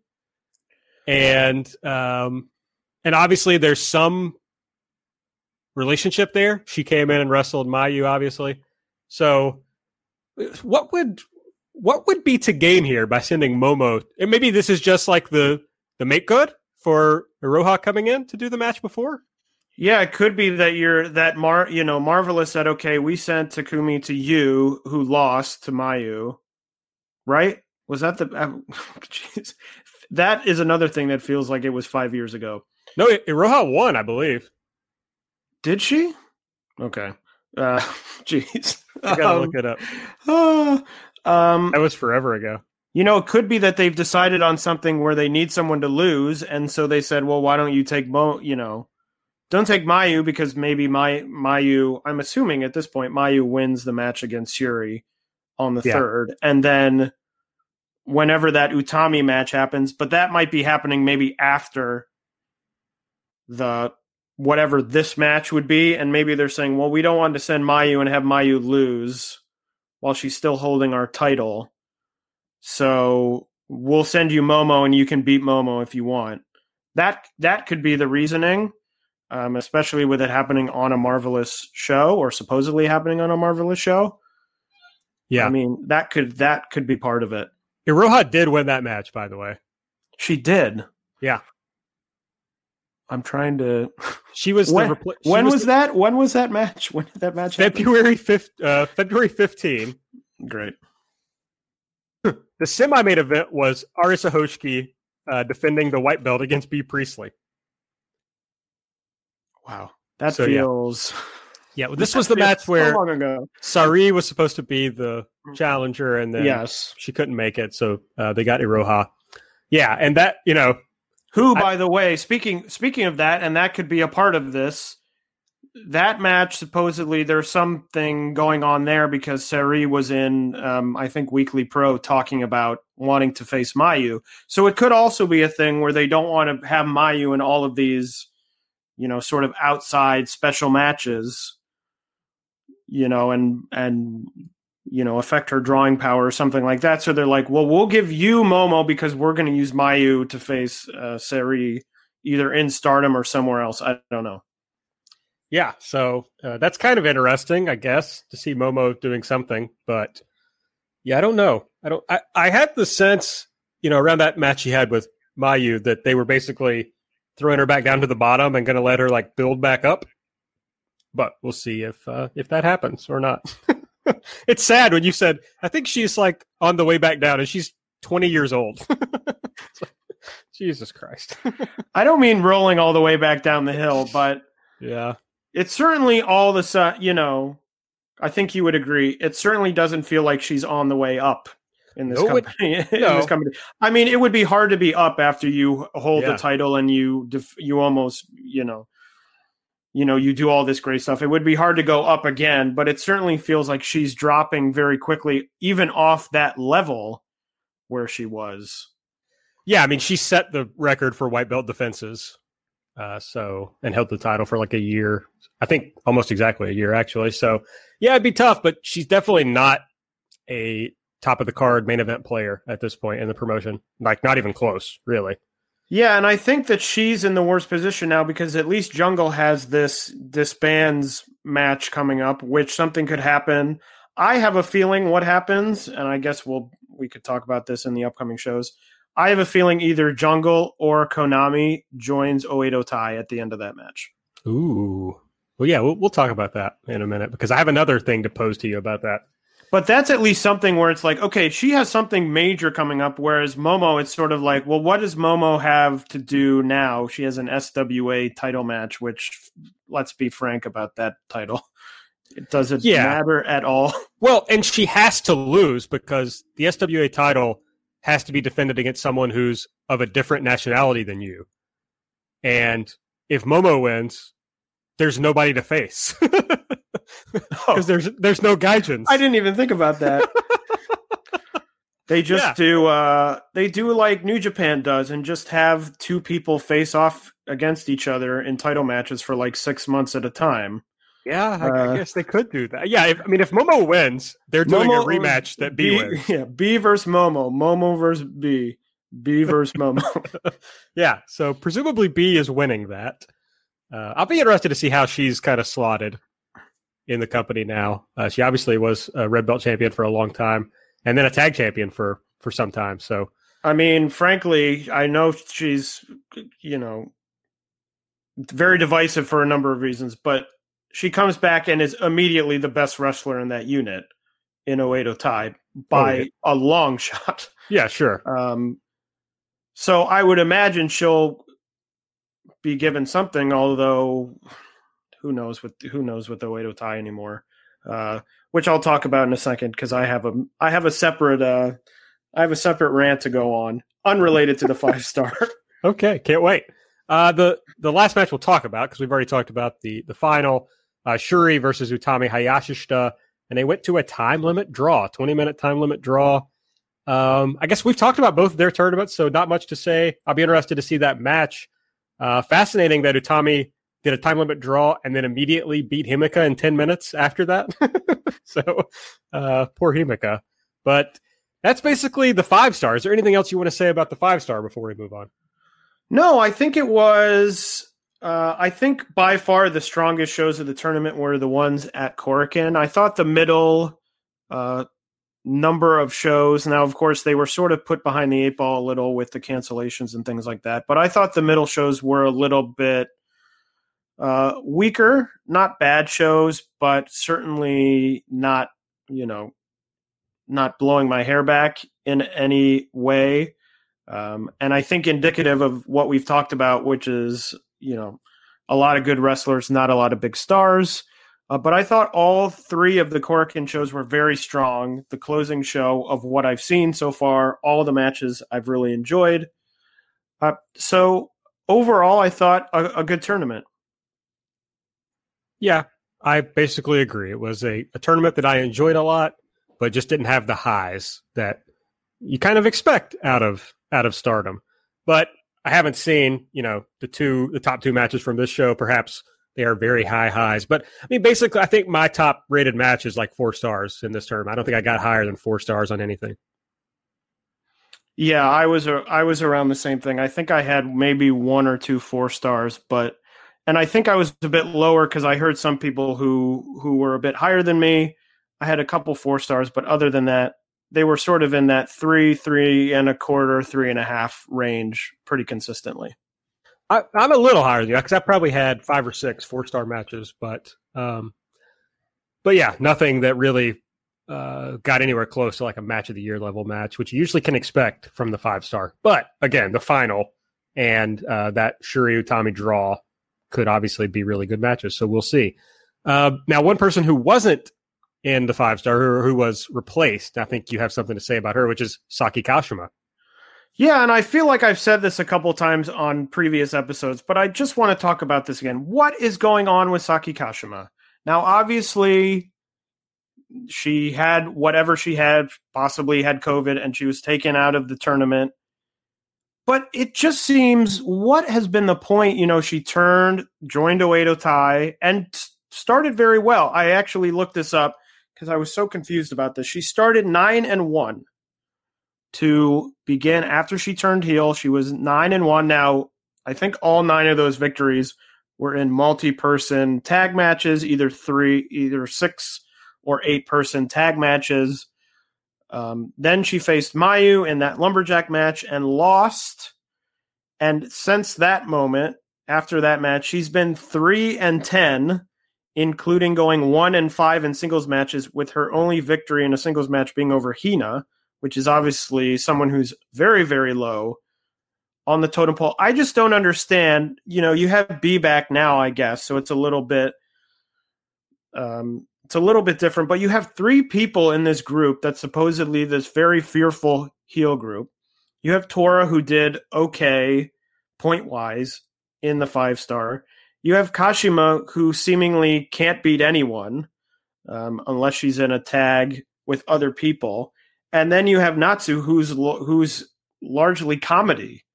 and um, and obviously there's some relationship there. She came in and wrestled Mayu, obviously. So, what would what would be to gain here by sending Momo? And maybe this is just like the the make good for Iroha coming in to do the match before. Yeah, it could be that you're that Mar you know, Marvelous said, okay, we sent Takumi to you who lost to Mayu. Right? Was that the [LAUGHS] jeez. that is another thing that feels like it was five years ago. No, Iroha won, I believe. Did she? Okay. Uh [LAUGHS] jeez. [LAUGHS] I gotta um, look it up. Uh, [SIGHS] um that was forever ago. You know, it could be that they've decided on something where they need someone to lose, and so they said, "Well, why don't you take Mo? You know, don't take Mayu because maybe my Mayu. I'm assuming at this point Mayu wins the match against Yuri on the yeah. third, and then whenever that Utami match happens, but that might be happening maybe after the whatever this match would be, and maybe they're saying, well, we don't want to send Mayu and have Mayu lose while she's still holding our title, so we'll send you Momo and you can beat Momo if you want. That that could be the reasoning um, especially with it happening on a marvelous show or supposedly happening on a marvelous show. Yeah, I mean that could that could be part of it. Iroha did win that match, by the way. She did. Yeah. I'm trying to. [LAUGHS] She was when, repl- she when was, was, that? When was that match? [LAUGHS] When did that match? February fifth. Uh, February 15. Great. The semi-main event was Arisa Hoshiki uh, defending the white belt against Bea Priestley. Wow, that so, feels. Yeah. Yeah, well, [LAUGHS] this was the match where so Sareee was supposed to be the mm. challenger, and then yes, she couldn't make it, so uh, they got Iroha. Yeah, and that you know, who I, by the way, speaking speaking of that, and that could be a part of this. That match supposedly there's something going on there because Sareee was in, um, I think, Weekly Pro talking about wanting to face Mayu. So it could also be a thing where they don't want to have Mayu in all of these you know, sort of outside special matches, you know, and and you know, affect her drawing power or something like that. So they're like, well, we'll give you Momo because we're going to use Mayu to face uh, either in Stardom or somewhere else. I don't know. Yeah, so uh, that's kind of interesting, I guess, to see Momo doing something. But yeah, I don't know. I don't. I, I had the sense, you know, around that match he had with Mayu that they were basically throwing her back down to the bottom and going to let her like build back up. But we'll see if uh, if that happens or not. [LAUGHS] it's sad when you said I think she's like on the way back down and she's 20 years old. [LAUGHS] Jesus Christ. [LAUGHS] I don't mean rolling all the way back down the hill, but yeah. It's certainly all the you know, I think you would agree. It certainly doesn't feel like she's on the way up in this no, company. It, [LAUGHS] no. in this company, I mean, it would be hard to be up after you hold yeah. the title and you def- you almost you know, you know, you do all this great stuff. It would be hard to go up again, but it certainly feels like she's dropping very quickly, even off that level. where she was. Yeah, I mean, she set the record for white belt defenses. Uh, so and held the title for like a year. I think almost exactly a year actually. So yeah, it'd be tough, but she's definitely not a top of the card main event player at this point in the promotion. Like not even close, really. Yeah, and I think that she's in the worst position now because at least Jungle has this disbands match coming up, which something could happen. I have a feeling what happens, and I guess we'll we could talk about this in the upcoming shows. I have a feeling either Jungle or Konami joins Oedo Tai at the end of that match. Ooh. Well, yeah, we'll, we'll talk about that in a minute because I have another thing to pose to you about that. But that's at least something where it's like, okay, she has something major coming up. Whereas Momo, it's sort of like, well, what does Momo have to do now? She has an SWA title match, which let's be frank about that title. It doesn't yeah. matter at all. [LAUGHS] Well, and she has to lose because the SWA title has to be defended against someone who's of a different nationality than you. And if Momo wins, there's nobody to face. because [LAUGHS] oh. there's there's no gaijins. I didn't even think about that. [LAUGHS] they just yeah. do uh they do like New Japan does and just have two people face off against each other in title matches for like six months at a time. Yeah, I, uh, I guess they could do that. Yeah, if, I mean, if Momo wins, they're doing Momo, a rematch that Bea, Bea wins. [LAUGHS] Yeah, Bea versus Momo, Momo versus Bea, Bea versus Momo. [LAUGHS] yeah, so presumably Bea is winning that. Uh, I'll be interested to see how she's kind of slotted in the company now. Uh, she obviously was a red belt champion for a long time, and then a tag champion for for some time. So, I mean, frankly, I know she's you know very divisive for a number of reasons, but she comes back and is immediately the best wrestler in that unit in Oedo Tai by oh, yeah. a long [LAUGHS] shot. Yeah, sure. Um, so I would imagine she'll be given something, although who knows what who knows what the Oedo Tai anymore. Uh, which I'll talk about in a second because I have a I have a separate uh, I have a separate rant to go on unrelated to the [LAUGHS] five star. okay, can't wait. Uh, the the last match we'll talk about because we've already talked about the the final uh, Syuri versus Utami Hayashishita, and they went to a time limit draw, twenty minute time limit draw. Um, I guess we've talked about both their tournaments, so not much to say. I'll be interested to see that match. Uh, fascinating that Utami did a time limit draw and then immediately beat Himeka in 10 minutes after that. [LAUGHS] so uh, poor Himeka. But that's basically the five star. Is there anything else you want to say about the five star before we move on? No, I think it was. Uh, I think by far the strongest shows of the tournament were the ones at Korakuen. I thought the middle uh, number of shows. Now, of course, they were sort of put behind the eight ball a little with the cancellations and things like that. But I thought the middle shows were a little bit uh, weaker, not bad shows, but certainly not, you know, not blowing my hair back in any way. Um, and I think indicative of what we've talked about, which is, you know, a lot of good wrestlers, not a lot of big stars. Uh, but I thought all three of the Korakuen shows were very strong. The closing show of what I've seen so far, all the matches I've really enjoyed. Uh, so overall, I thought a, a good tournament. Yeah, I basically agree. It was a, a tournament that I enjoyed a lot, but just didn't have the highs that you kind of expect out of out of stardom. But I haven't seen, you know, the two the top two matches from this show. Perhaps they are very high highs. But I mean basically I think my top rated match is like four stars in this term. I don't think I got higher than four stars on anything. Yeah, I was I was around the same thing. I think I had maybe one or two four stars, but and I think I was a bit lower because I heard some people who who were a bit higher than me. I had a couple four stars, but other than that, they were sort of in that three, three and a quarter, three and a half range pretty consistently. I, am a little higher than you because I probably had five or six four star matches, but um, but yeah, nothing that really uh, got anywhere close to like a match of the year level match, which you usually can expect from the five star. But again, the final and uh, that Syuri Utami draw could obviously be really good matches. So we'll see. Uh, now, one person who wasn't in the five star, who, was replaced, I think you have something to say about her, which is Saki Kashima. Yeah, and I feel like I've said this a couple times on previous episodes, but I just want to talk about this again. What is going on with Saki Kashima? Now, obviously, she had whatever she had, possibly had COVID, and she was taken out of the tournament. But it just seems what has been the point? You know, she turned, joined Oedo Tai, and started very well. I actually looked this up because I was so confused about this. She started nine and one to begin after she turned heel. She was nine and one. Now, I think all nine of those victories were in multi-person tag matches, either three, either six or eight person tag matches. Um, then she faced Mayu in that lumberjack match and lost. And since that moment, after that match, she's been three and ten, including going one and five in singles matches, with her only victory in a singles match being over Hina, which is obviously someone who's very, very low on the totem pole. I just don't understand. You know, you have Bea back now, I guess, so it's a little bit um it's a little bit different, but you have three people in this group that's supposedly this very fearful heel group. You have Tora who did okay point wise in the five star. You have Kashima who seemingly can't beat anyone um, unless she's in a tag with other people, and then you have Natsu who's who's largely comedy.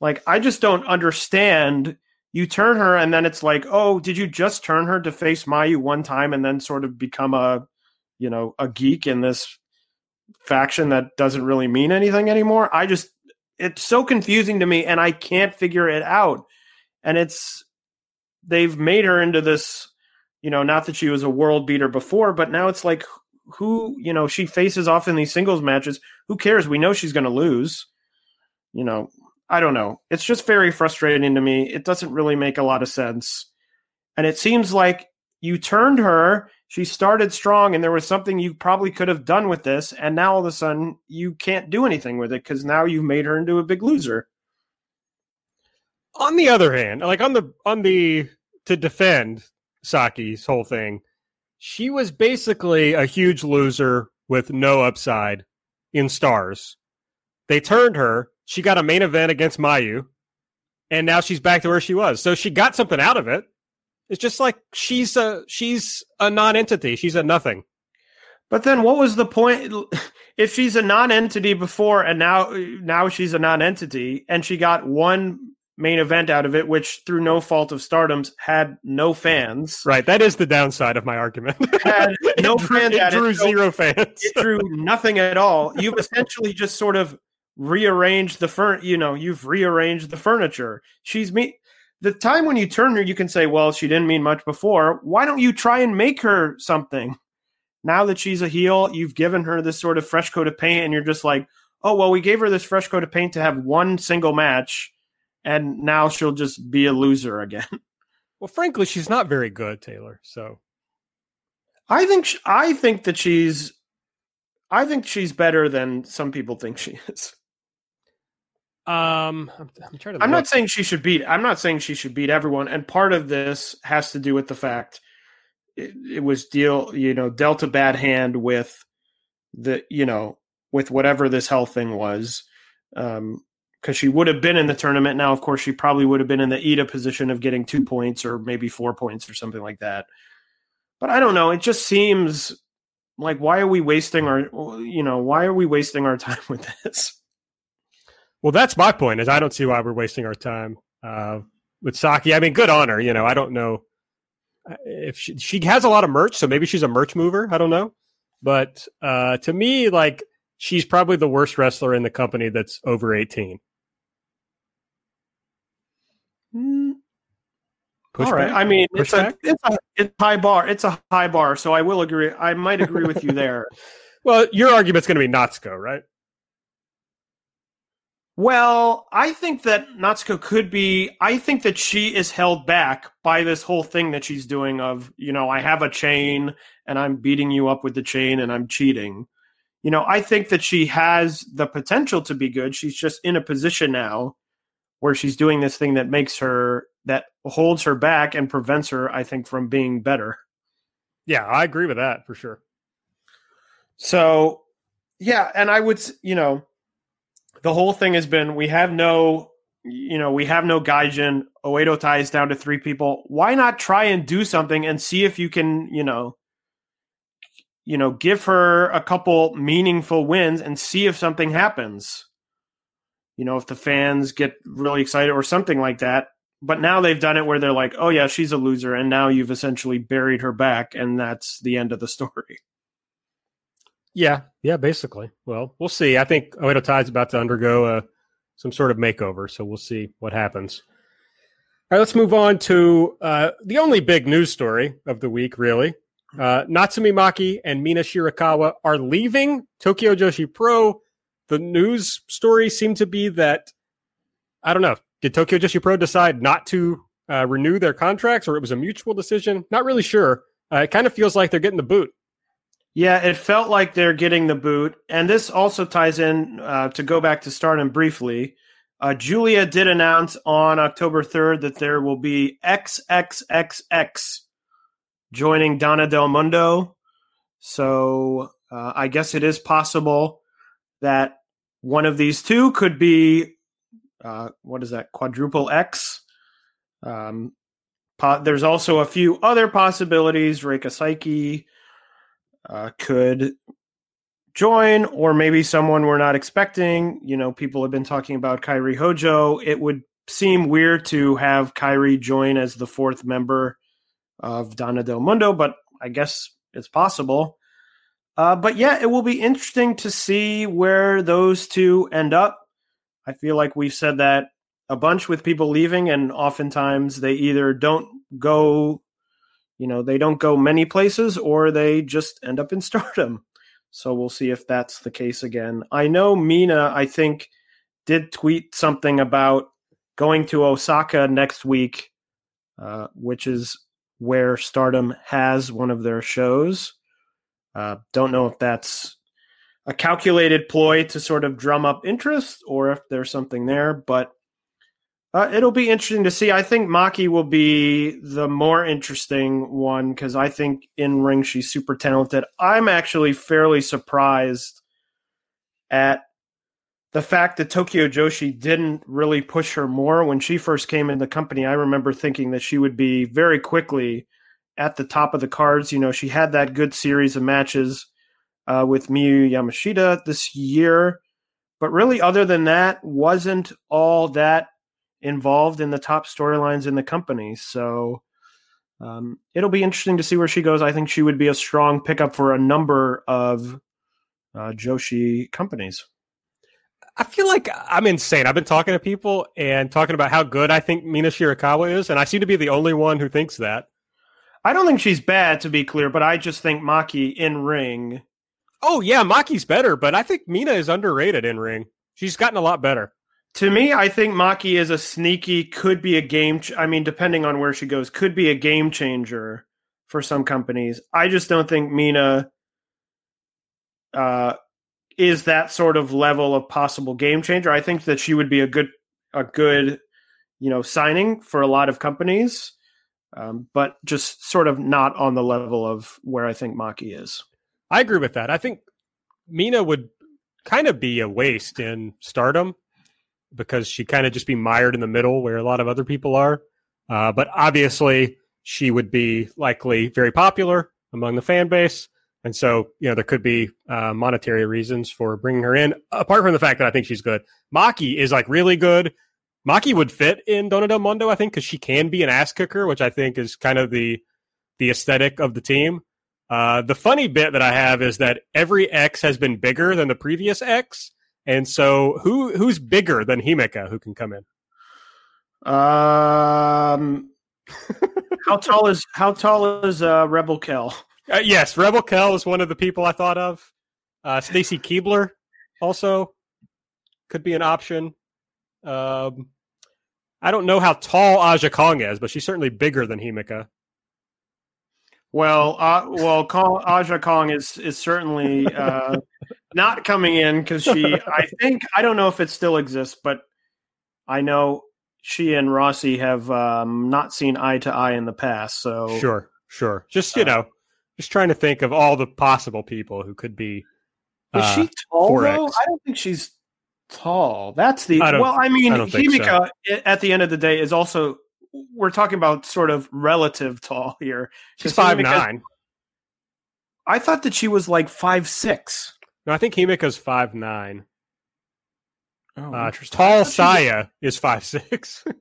Like I just don't understand. You turn her, and then it's like, oh, did you just turn her to face Mayu one time, and then sort of become a, you know, a geek in this faction that doesn't really mean anything anymore? I just, it's so confusing to me, and I can't figure it out. And it's, they've made her into this, you know, not that she was a world beater before, but now it's like, who, you know, she faces off in these singles matches. Who cares? We know she's going to lose. You know, I don't know. It's just very frustrating to me. It doesn't really make a lot of sense. And it seems like you turned her, she started strong, and there was something you probably could have done with this. And now all of a sudden, you can't do anything with it because now you've made her into a big loser. On the other hand, like on the, on the, to defend Saki's whole thing, she was basically a huge loser with no upside in stars. They turned her she got a main event against Mayu, and now she's back to where she was. So she got something out of it. It's just like she's a she's a non-entity. She's a nothing. But then, what was the point? If she's a non-entity before, and now now she's a non-entity, and she got one main event out of it, which through no fault of Stardom's had no fans. Right, that is the downside of my argument. [LAUGHS] had [LAUGHS] no it drew, fans. It drew it, zero fans. It drew [LAUGHS] nothing at all. You've essentially just sort of rearranged the furn you know you've rearranged the furniture she's me the time when you turn her you can say well she didn't mean much before why don't you try and make her something now that she's a heel you've given her this sort of fresh coat of paint and you're just like oh well we gave her this fresh coat of paint to have one single match and now she'll just be a loser again [LAUGHS] well frankly she's not very good taylor so i think she, i think that she's i think she's better than some people think she is um, I'm, I'm trying to. I'm look. not saying she should beat. I'm not saying she should beat everyone, and part of this has to do with the fact it, it was deal. You know, dealt a bad hand with the. You know, with whatever this health thing was. Um, because she would have been in the tournament. Now, of course, she probably would have been in the Iida position of getting two points or maybe four points or something like that. But I don't know. It just seems like why are we wasting our, you know, why are we wasting our [LAUGHS] time with this? Well, that's my point. Is I don't see why we're wasting our time uh, with Saki. I mean, good on her. You know, I don't know uh, if she, she has a lot of merch, so maybe she's a merch mover. I don't know, but uh, to me, like she's probably the worst wrestler in the company that's over eighteen. Mm. All right. I mean, it's a, it's a it's high bar. It's a high bar, so I will agree. I might agree with you there. [LAUGHS] well, your argument's going to be Natsuko, right? Well, I think that Natsuko could be. I think that she is held back by this whole thing that she's doing of, you know, I have a chain and I'm beating you up with the chain and I'm cheating. You know, I think that she has the potential to be good. She's just in a position now where she's doing this thing that makes her, that holds her back and prevents her, I think, from being better. Yeah, I agree with that for sure. So, yeah, and I would, you know, the whole thing has been we have no you know we have no gaijin Oedo Tai's down to three people why not try and do something and see if you can you know you know, give her a couple meaningful wins and see if something happens. You know, if the fans get really excited or something like that. But now they've done it where they're like, oh, yeah, she's a loser. And now you've essentially buried her back. And that's the end of the [LAUGHS] story. Yeah. Yeah, basically. Well, we'll see. I think Oedo Tai's about to undergo uh, some sort of makeover. So we'll see what happens. All right, let's move on to uh, the only big news story of the week, really. Uh, Natsumi Maki and Mina Shirakawa are leaving Tokyo Joshi Pro. The news story seemed to be that, I don't know, did Tokyo Joshi Pro decide not to uh, renew their contracts or it was a mutual decision? Not really sure. Uh, it kind of feels like they're getting the boot. Yeah, it felt like they're getting the boot. And this also ties in uh, to go back to Stardom briefly. Uh, Giulia did announce on October 3rd that there will be XXXX joining Donna Del Mondo. So uh, I guess it is possible that one of these two could be uh, what is that quadruple X. Um, po- there's also a few other possibilities. Reika Saiki uh, could join, or maybe someone we're not expecting. You know, people have been talking about Kairi Hojo. It would seem weird to have Kairi join as the fourth member of Donna Del Mondo, but I guess it's possible. Uh, but yeah, it will be interesting to see where those two end up. I feel like we've said that a bunch with people leaving, and oftentimes they either don't go, you know, they don't go many places or they just end up in [LAUGHS] stardom. So we'll see if that's the case again. I know Mina, I think, did tweet something about going to Osaka next week, uh, which is where Stardom has one of their shows. Uh, don't know if that's a calculated ploy to sort of drum up interest or if there's something there, but uh, it'll be interesting to see. I think Maki will be the more interesting one because I think in ring she's super talented. I'm actually fairly surprised at the fact that Tokyo Joshi didn't really push her more when she first came in the company. I remember thinking that she would be very quickly at the top of the cards. You know, she had that good series of matches uh, with Miyu Yamashita this year, but really, other than that, wasn't all that involved in the top storylines in the company. So um, it'll be interesting to see where she goes. I think she would be a strong pickup for a number of uh, Joshi companies. I feel like I'm insane. I've been talking to people and talking about how good I think Mina Shirakawa is, and I seem to be the only one who thinks that. I don't think she's bad, to be clear, but I just think Maki in ring. Oh yeah, Maki's better, but I think Mina is underrated in ring. She's gotten a lot better. To me, I think Maki is a sneaky, could be a game. Ch- I mean, depending on where she goes, could be a game changer for some companies. I just don't think Mina uh, is that sort of level of possible game changer. I think that she would be a good a good you know signing for a lot of companies, um, but just sort of not on the level of where I think Maki is. I agree with that. I think Mina would kind of be a waste in Stardom because she kind of just be mired in the middle where a lot of other people are. Uh, but obviously, she would be likely very popular among the fan base. And so, you know, there could be uh, monetary reasons for bringing her in, apart from the fact that I think she's good. Maki is like really good. Maki would fit in Donna Del Mondo, I think, because she can be an ass kicker, which I think is kind of the the aesthetic of the team. Uh, the funny bit that I have is that every X has been bigger than the previous X, and so who who's bigger than Himeka who can come in? Um, [LAUGHS] how tall is how tall is uh, Rebel Kel? Uh, yes, Rebel Kel is one of the people I thought of. Uh, Stacy Keibler also could be an option. Um, I don't know how tall Aja Kong is, but she's certainly bigger than Himeka. Well, uh, well, Kong, Aja Kong is is certainly uh, [LAUGHS] not coming in because she. I think I don't know if it still exists, but I know she and Rossy have um, not seen eye to eye in the past. So sure, sure, just you uh, know, just trying to think of all the possible people who could be. Is uh, she tall though? I don't think she's tall. That's the I well. I mean, I Himeka so. at the end of the day is also. We're talking about sort of relative tall here. She's five nine. I thought that she was like five six. No, I think Himeka's five nine. Oh, Uh, tall I thought she was- Saya is five six. [LAUGHS]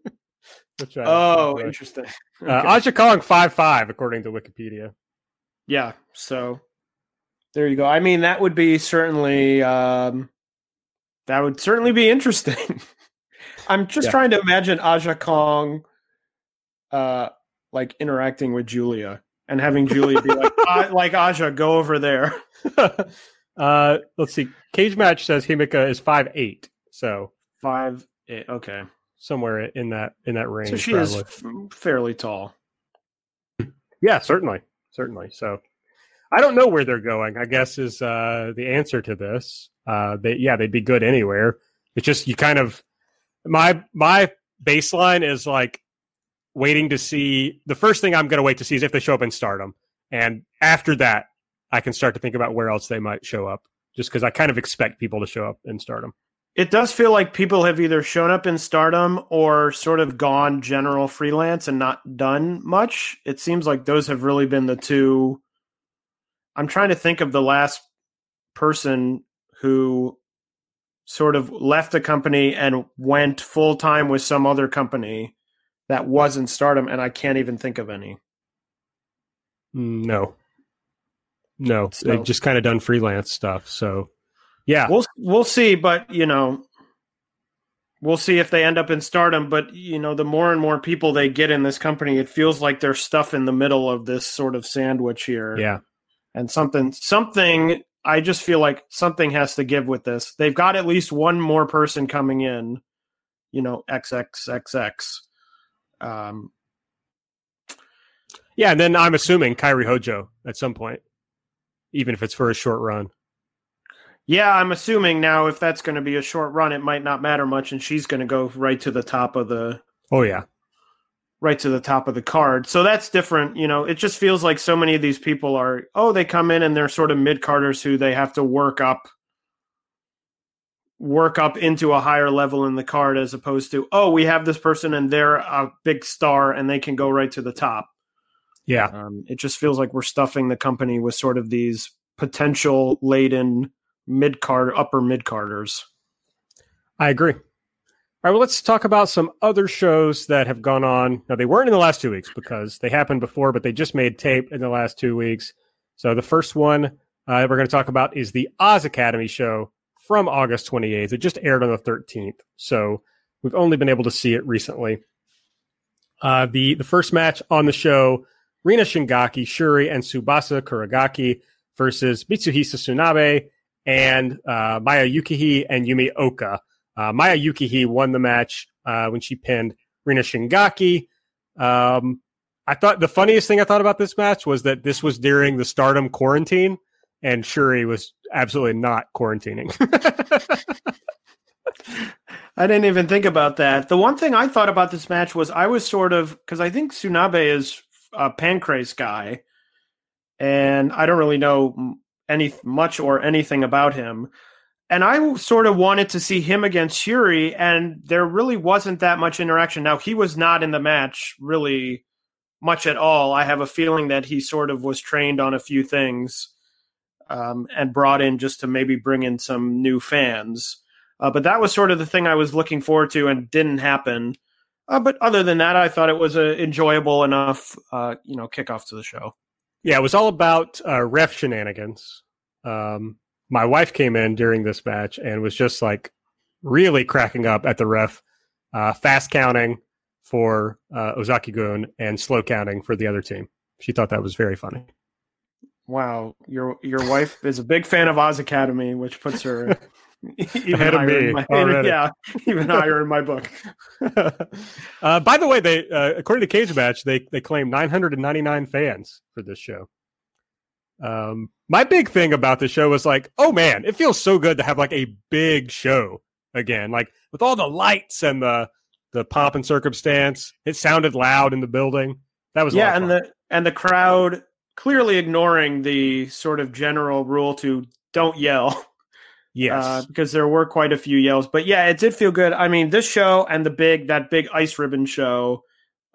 Oh, [LAUGHS] [LAUGHS] uh, interesting. Uh, Aja Kong five five according to Wikipedia. Yeah, so there you go. I mean, that would be certainly um, that would certainly be interesting. [LAUGHS] I'm just Yeah. trying to imagine Aja Kong, uh, like interacting with Giulia and having Giulia be like, [LAUGHS] "Ah, like Aja, go over there. [LAUGHS] uh, let's see. Cagematch says Himeka is five eight, so Five, eight, okay. somewhere in that in that range. So she is f- fairly tall. Yeah, certainly, certainly. So I don't know where they're going. I guess is uh, the answer to this. Uh, they, yeah, they'd be good anywhere. It's just you kind of my my baseline is like waiting to see. The first thing I'm going to wait to see is if they show up in Stardom, and after that, I can start to think about where else they might show up. Just because I kind of expect people to show up in Stardom. It does feel like people have either shown up in stardom or sort of gone general freelance and not done much. It seems like those have really been the two. I'm trying to think of the last person who sort of left the company and went full time with some other company that wasn't stardom, and I can't even think of any. No, no, So- they've just kind of done freelance stuff. So yeah, We'll we'll see, but you know, we'll see if they end up in stardom. But you know, the more and more people they get in this company, it feels like there's stuff in the middle of this sort of sandwich here. yeah. and something something. I just feel like something has to give with this. They've got at least one more person coming in. You know, XXXX. Um, Yeah, and then I'm assuming Kairi Hojo at some point, even if it's for a short run. yeah, I'm assuming now if that's going to be a short run, it might not matter much, and she's going to go right to the top of the Oh yeah, right to the top of the card. So that's different. You know, it just feels like so many of these people are, oh, they come in and they're sort of mid carders who they have to work up work up into a higher level in the card as opposed to, oh, we have this person and they're a big star and they can go right to the top. yeah, Um, it just feels like we're stuffing the company with sort of these potential laden mid card upper mid carders. I agree. All right, well, let's talk about some other shows that have gone on. Now, they weren't in the last two weeks because they happened before, but they just made tape in the last two weeks. So the first one uh, we're going to talk about is the Oz Academy show from August 28th. It just aired on the 13th, so we've only been able to see it recently. Uh, the the first match on the show: Rina Shingaki, Syuri, and Tsubasa Kuragaki versus Mitsuhisa Sunabe and uh, Maya Yukihi and Yumi Ohka. Uh, Maya Yukihi won the match uh, when she pinned Rina Shingaki. Um, I thought the funniest thing I thought about this match was that this was during the Stardom quarantine, and Syuri was absolutely not quarantining. [LAUGHS] I didn't even think about that. The one thing I thought about this match was I was sort of because I think Sunabe is a Pancrase guy, and I don't really know any much or anything about him. And I sort of wanted to see him against Syuri, and there really wasn't that much interaction. Now he was not in the match really much at all. I have a feeling that he sort of was trained on a few things um, and brought in just to maybe bring in some new fans. Uh, but that was sort of the thing I was looking forward to and didn't happen. Uh, but other than that, I thought it was a enjoyable enough, uh, you know, kickoff to the show. yeah, it was all about uh, ref shenanigans. Um, my wife came in during this match and was just like really cracking up at the ref, uh, fast counting for uh, Ozaki Gun and slow counting for the other team. She thought that was very funny. Wow, your your wife is a big fan of Oz Academy, which puts her [LAUGHS] even Ahead of higher me in my, already. yeah, even higher in my book. [LAUGHS] uh, by the way, they uh, according to Cagematch, they they claim 999 fans for this show. Um, my big thing about the show was like, oh man, it feels so good to have like a big show again, like with all the lights and the the pomp and circumstance. It sounded loud in the building. That was yeah, and the and the crowd clearly ignoring the sort of general rule to don't yell. [LAUGHS] yes, uh, because there were quite a few yells. But yeah, it did feel good. I mean, this show and the big that big ice ribbon show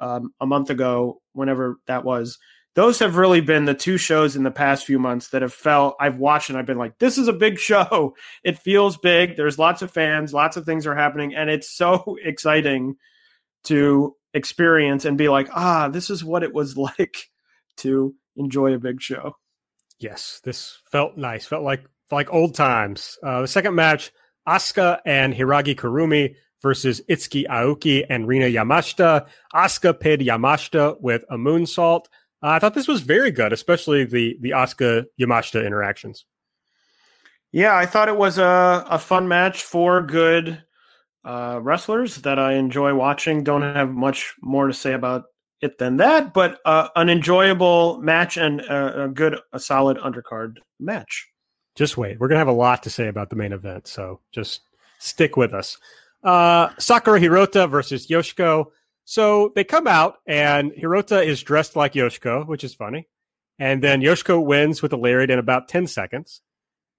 um, a month ago, whenever that was, those have really been the two shows in the past few months that have felt I've watched and I've been like, this is a big show. [LAUGHS] It feels big. There's lots of fans, lots of things are happening, and it's so [LAUGHS] exciting to experience and be like, ah, this is what it was [LAUGHS] like to enjoy a big show. Yes, this felt nice. Felt like like old times. Uh, the second match, Asuka and Hiragi Kurumi versus Itsuki Aoki and Rina Yamashita. Asuka pinned Yamashita with a moonsault. Uh, I thought this was very good, especially the the Asuka Yamashita interactions. Yeah, I thought it was a, a fun match. for good uh, wrestlers that I enjoy watching. Don't have much more to say about it than that, but uh, an enjoyable match and a, a good, a solid undercard match. Just wait. We're going to have a lot to say about the main event, so just stick with us. Uh, Sakura Hirota versus Yoshiko. So they come out, and Hirota is dressed like Yoshiko, which is funny. And then Yoshiko wins with a lariat in about 10 seconds.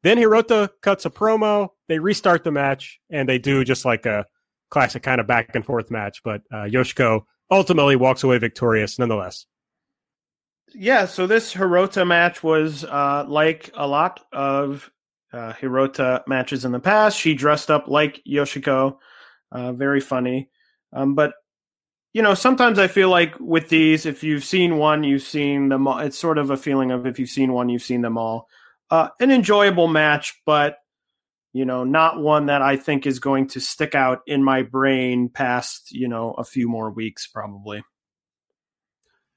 Then Hirota cuts a promo. They restart the match, and they do just like a classic kind of back and forth match. But uh, Yoshiko ultimately walks away victorious nonetheless. Yeah, so this Hirota match was uh, like a lot of uh, Hirota matches in the past. She dressed up like Yoshiko, uh, very funny. Um, but you know, sometimes I feel like with these, if you've seen one, you've seen them all. It's sort of a feeling of if you've seen one, you've seen them all. Uh, an enjoyable match, but you know, not one that I think is going to stick out in my brain past you know a few more weeks, probably.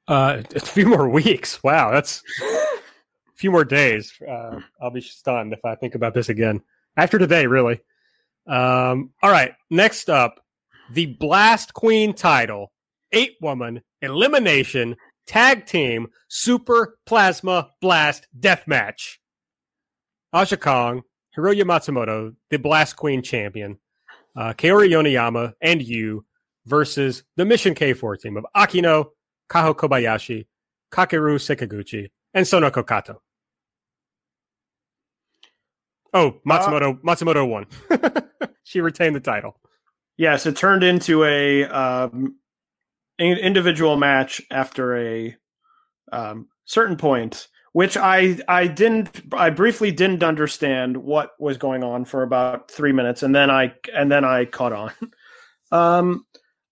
Uh, [LAUGHS] a few more weeks. Wow, that's [LAUGHS] a few more days. Uh, I'll be stunned if I think about this again after today. Really. Um, all right. Next up, the Blast Queen title, eight woman elimination tag team super plasma blast death match. Aja Kong, Hiroyo Matsumoto, the Blast Queen champion, uh, Kaori Yoneyama, and you versus the Mission K4 team of Akino, Kaho Kobayashi, Kakeru Sekiguchi, and Sonoko Kato. Oh, Matsumoto uh, Matsumoto won. [LAUGHS] she retained the title. Yes, it turned into a um, individual match after a um, certain point, which I I didn't I briefly didn't understand what was going on for about three minutes, and then I and then I caught on. [LAUGHS] um,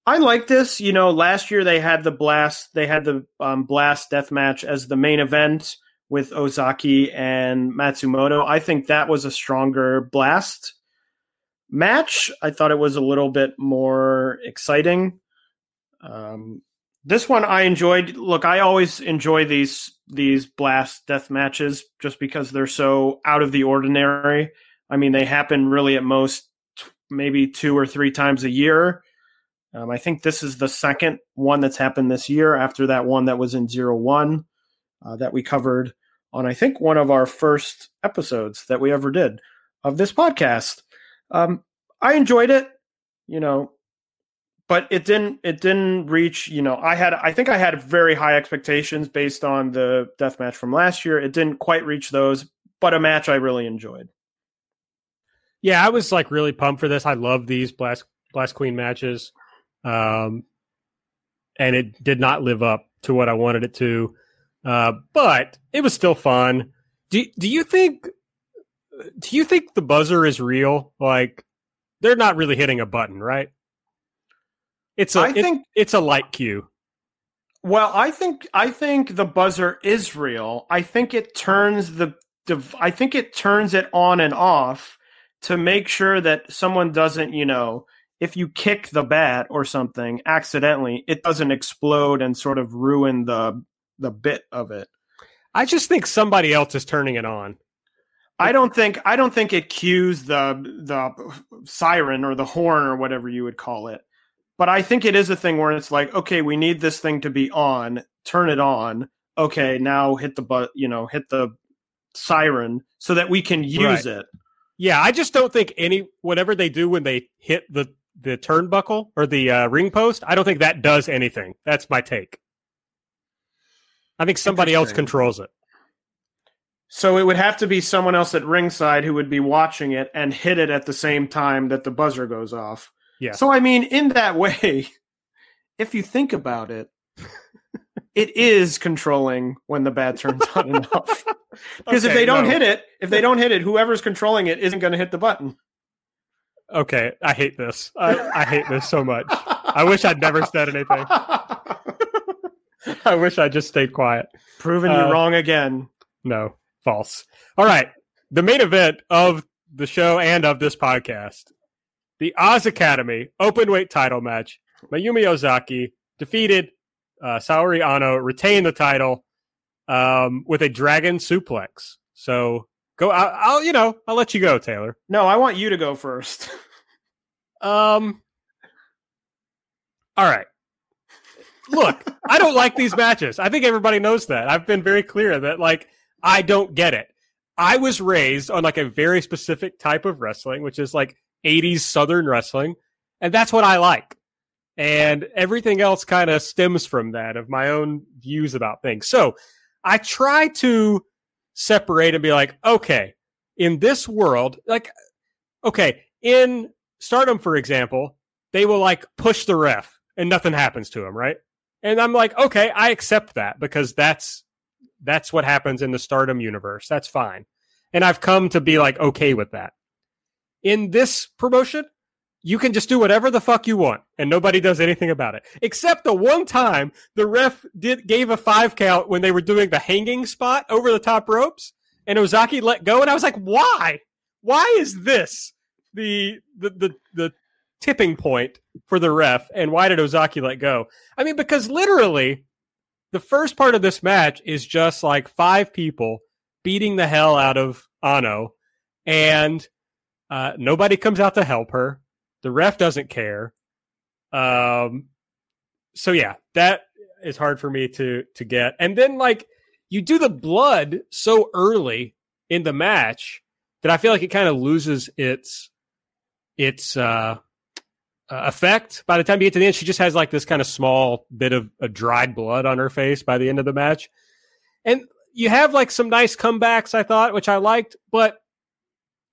I like this. You know, last year they had the blast they had the um, blast death match as the main event with Ozaki and Matsumoto. I think that was a stronger blast match. I thought it was a little bit more exciting. Um, this one I enjoyed. Look, I always enjoy these these blast death matches just because they're so out of the ordinary. I mean, they happen really at most maybe two or three times a year. Um, I think this is the second one that's happened this year after that one that was in zero one uh, that we covered on I think one of our first episodes that we ever did of this podcast. Um, I enjoyed it, you know, but it didn't it didn't reach, you know, I had I think I had very high expectations based on the death match from last year. It didn't quite reach those, but a match I really enjoyed. Yeah, I was like really pumped for this. I love these Blast Blast Queen matches. Um and it did not live up to what I wanted it to. Uh, but it was still fun. Do do you think do you think the buzzer is real? Like they're not really hitting a button, right? It's a I think it's a light cue. Well, I think I think the buzzer is real. I think it turns the I think it turns it on and off to make sure that someone doesn't, you know, if you kick the bat or something accidentally, it doesn't explode and sort of ruin the the bit of it. I just think somebody else is turning it on. I don't think I don't think it cues the the siren or the horn or whatever you would call it. But I think it is a thing where it's like, okay, we need this thing to be on, turn it on. Okay, now hit the but you know, hit the siren so that we can use right. it. Yeah, I just don't think any whatever they do when they hit the the turnbuckle or the uh, ring post, I don't think that does anything. That's my take. I think somebody else controls it. So it would have to be someone else at ringside who would be watching it and hit it at the same time that the buzzer goes off. Yeah. So I mean, in that [LAUGHS] way, if you think about it, it is controlling when the bat turns on and off. [LAUGHS] Because if they don't no. hit it, if they don't hit it, whoever's controlling it isn't going to hit the button. Okay, I hate this. I, I hate this so much. I wish I'd never said anything. [LAUGHS] I wish I just stayed quiet. Proving you Uh, wrong again. No, false. All right. The main event of the show and of this podcast the Oz Academy open weight title match. Mayumi Ozaki defeated uh, Saori Ano, retained the title um, with a dragon suplex. So go, I'll, I'll, you know, I'll let you go, Taylor. No, I want you to go first. [LAUGHS] Um, all right. Look, I don't like these matches. I think everybody knows that. I've been very clear that like I don't get it. I was raised on like a very specific type of wrestling, which is like 80s Southern wrestling, and that's what I like. And everything else kind of stems from that of my own views about things. So I try to separate and be like, okay, in this world, like, okay, in Stardom, for example, they will like push the ref and nothing happens to him, right? And I'm like, okay, I accept that because that's that's what happens in the Stardom universe. That's fine. And I've come to be like okay with that. In this promotion, you can just do whatever the fuck you want and nobody does anything about it. Except the one time the ref did gave a 5 count when they were doing the hanging spot over the top ropes and Ozaki let go and I was like, "Why? Why is this the the the, the tipping point for the ref and why did Ozaki let go? I mean, because literally the first part of this match is just like five people beating the hell out of Ano and uh, nobody comes out to help her. The ref doesn't care. Um, so yeah, that is hard for me to to get. And then like you do the blood so early in the match that I feel like it kind of loses its its uh, uh, effect by the time you get to the end. She just has like this kind of small bit of uh, dried blood on her face by the end of the match, and you have like some nice comebacks. I thought, which I liked, but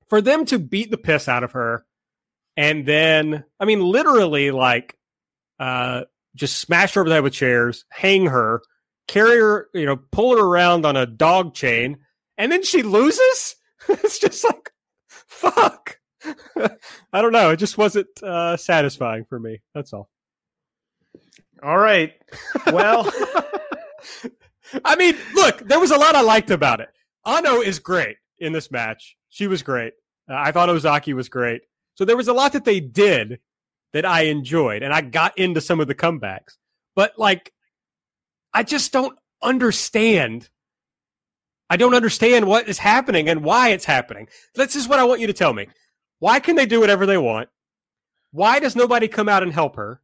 for them to beat the piss out of her, and then I mean, literally like uh, just smash her over the head with chairs, hang her, carry her, you know, pull her around on a dog chain, and then she loses. [LAUGHS] it's just like fuck. [LAUGHS] I don't know. It just wasn't uh, satisfying for me. That's all. All right. Well, [LAUGHS] I mean, look, there was a lot I liked about it. Ano is great in this match. She was great. Uh, I thought Ozaki was great. So there was a lot that they did that I enjoyed, and I got into some of the comebacks. But like, I just don't understand. I don't understand what is happening and why it's happening. This is what I want you to tell me. Why can they do whatever they want? Why does nobody come out and help her?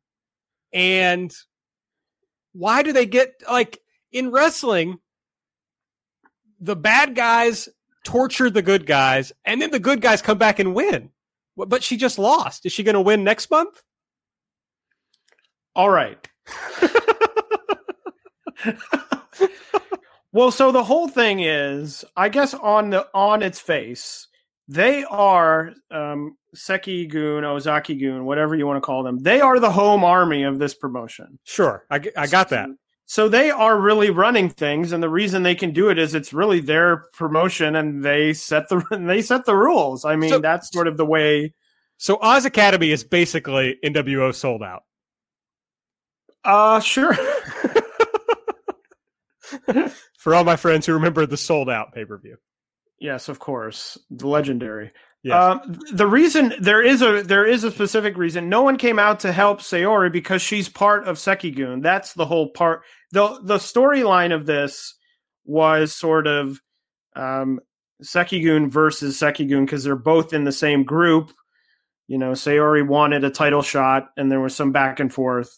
And why do they get like in wrestling? The bad guys torture the good guys, and then the good guys come back and win. But she just lost. Is she going to win next month? all right. [LAUGHS] well, so the whole thing is, I guess on the on its face, they are um, Seki Gun, Ozaki Gun, whatever you want to call them. They are the home army of this promotion. Sure, I, I got that. So they are really running things, and the reason they can do it is it's really their promotion, and they set the [LAUGHS] they set the rules. I mean, So- that's sort of the way. So Oz Academy is basically NWO Souled Out. Uh, sure. [LAUGHS] [LAUGHS] For all my friends who remember the Souled Out pay per view. Yes, of course, the legendary. Yes. Um, the reason there is a there is a specific reason. No one came out to help Sayori because she's part of Sekigun. That's the whole part. the The storyline of this was sort of um, Sekigun versus Sekigun because they're both in the same group. You know, Sayori wanted a title shot, and there was some back and forth,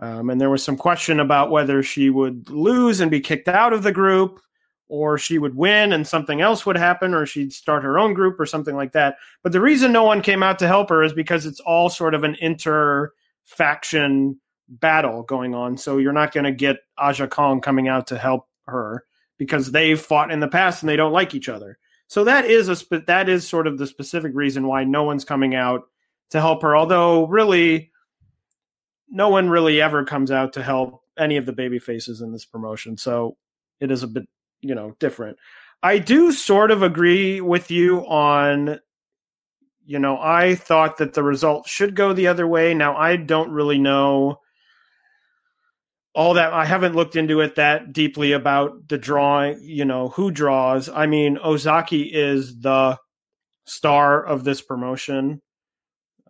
um, and there was some question about whether she would lose and be kicked out of the group, or she would win and something else would happen, or she'd start her own group or something like that. But the reason no one came out to help her is because it's all sort of an inter faction battle going on. So you're not going to get Aja Kong coming out to help her because they've fought in the past and they don't like each other. So that is a that is sort of the specific reason why no one's coming out to help her. Although really, no one really ever comes out to help any of the baby faces in this promotion. So it is a bit, you know, different. I do sort of agree with you on you know, I thought that the result should go the other way. Now I don't really know all that I haven't looked into it that deeply about the drawing, you know, who draws. I mean, Ozaki is the star of this promotion.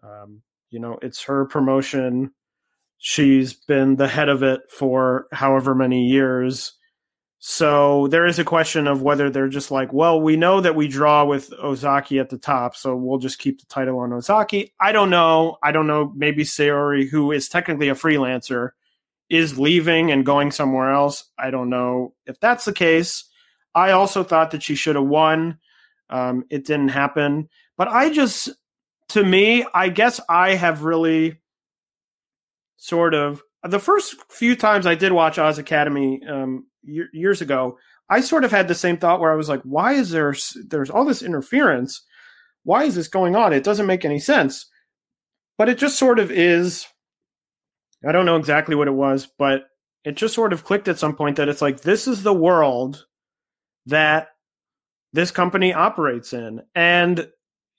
Um, you know, it's her promotion. She's been the head of it for however many years. So there is a question of whether they're just like, well, we know that we draw with Ozaki at the top, so we'll just keep the title on Ozaki. I don't know. I don't know. Maybe Sayori, who is technically a freelancer, is leaving and going somewhere else. I don't know if that's the case. I also thought that she should have won. Um, it didn't happen. But I just, to me, I guess I have really sort of the first few times I did watch Oz Academy um, years ago, I sort of had the same thought where I was like, why is there there's all this interference? Why is this going on? It doesn't make any sense. But it just sort of is. I don't know exactly what it was, but it just sort of clicked at some point that it's like this is the world that this company operates in. And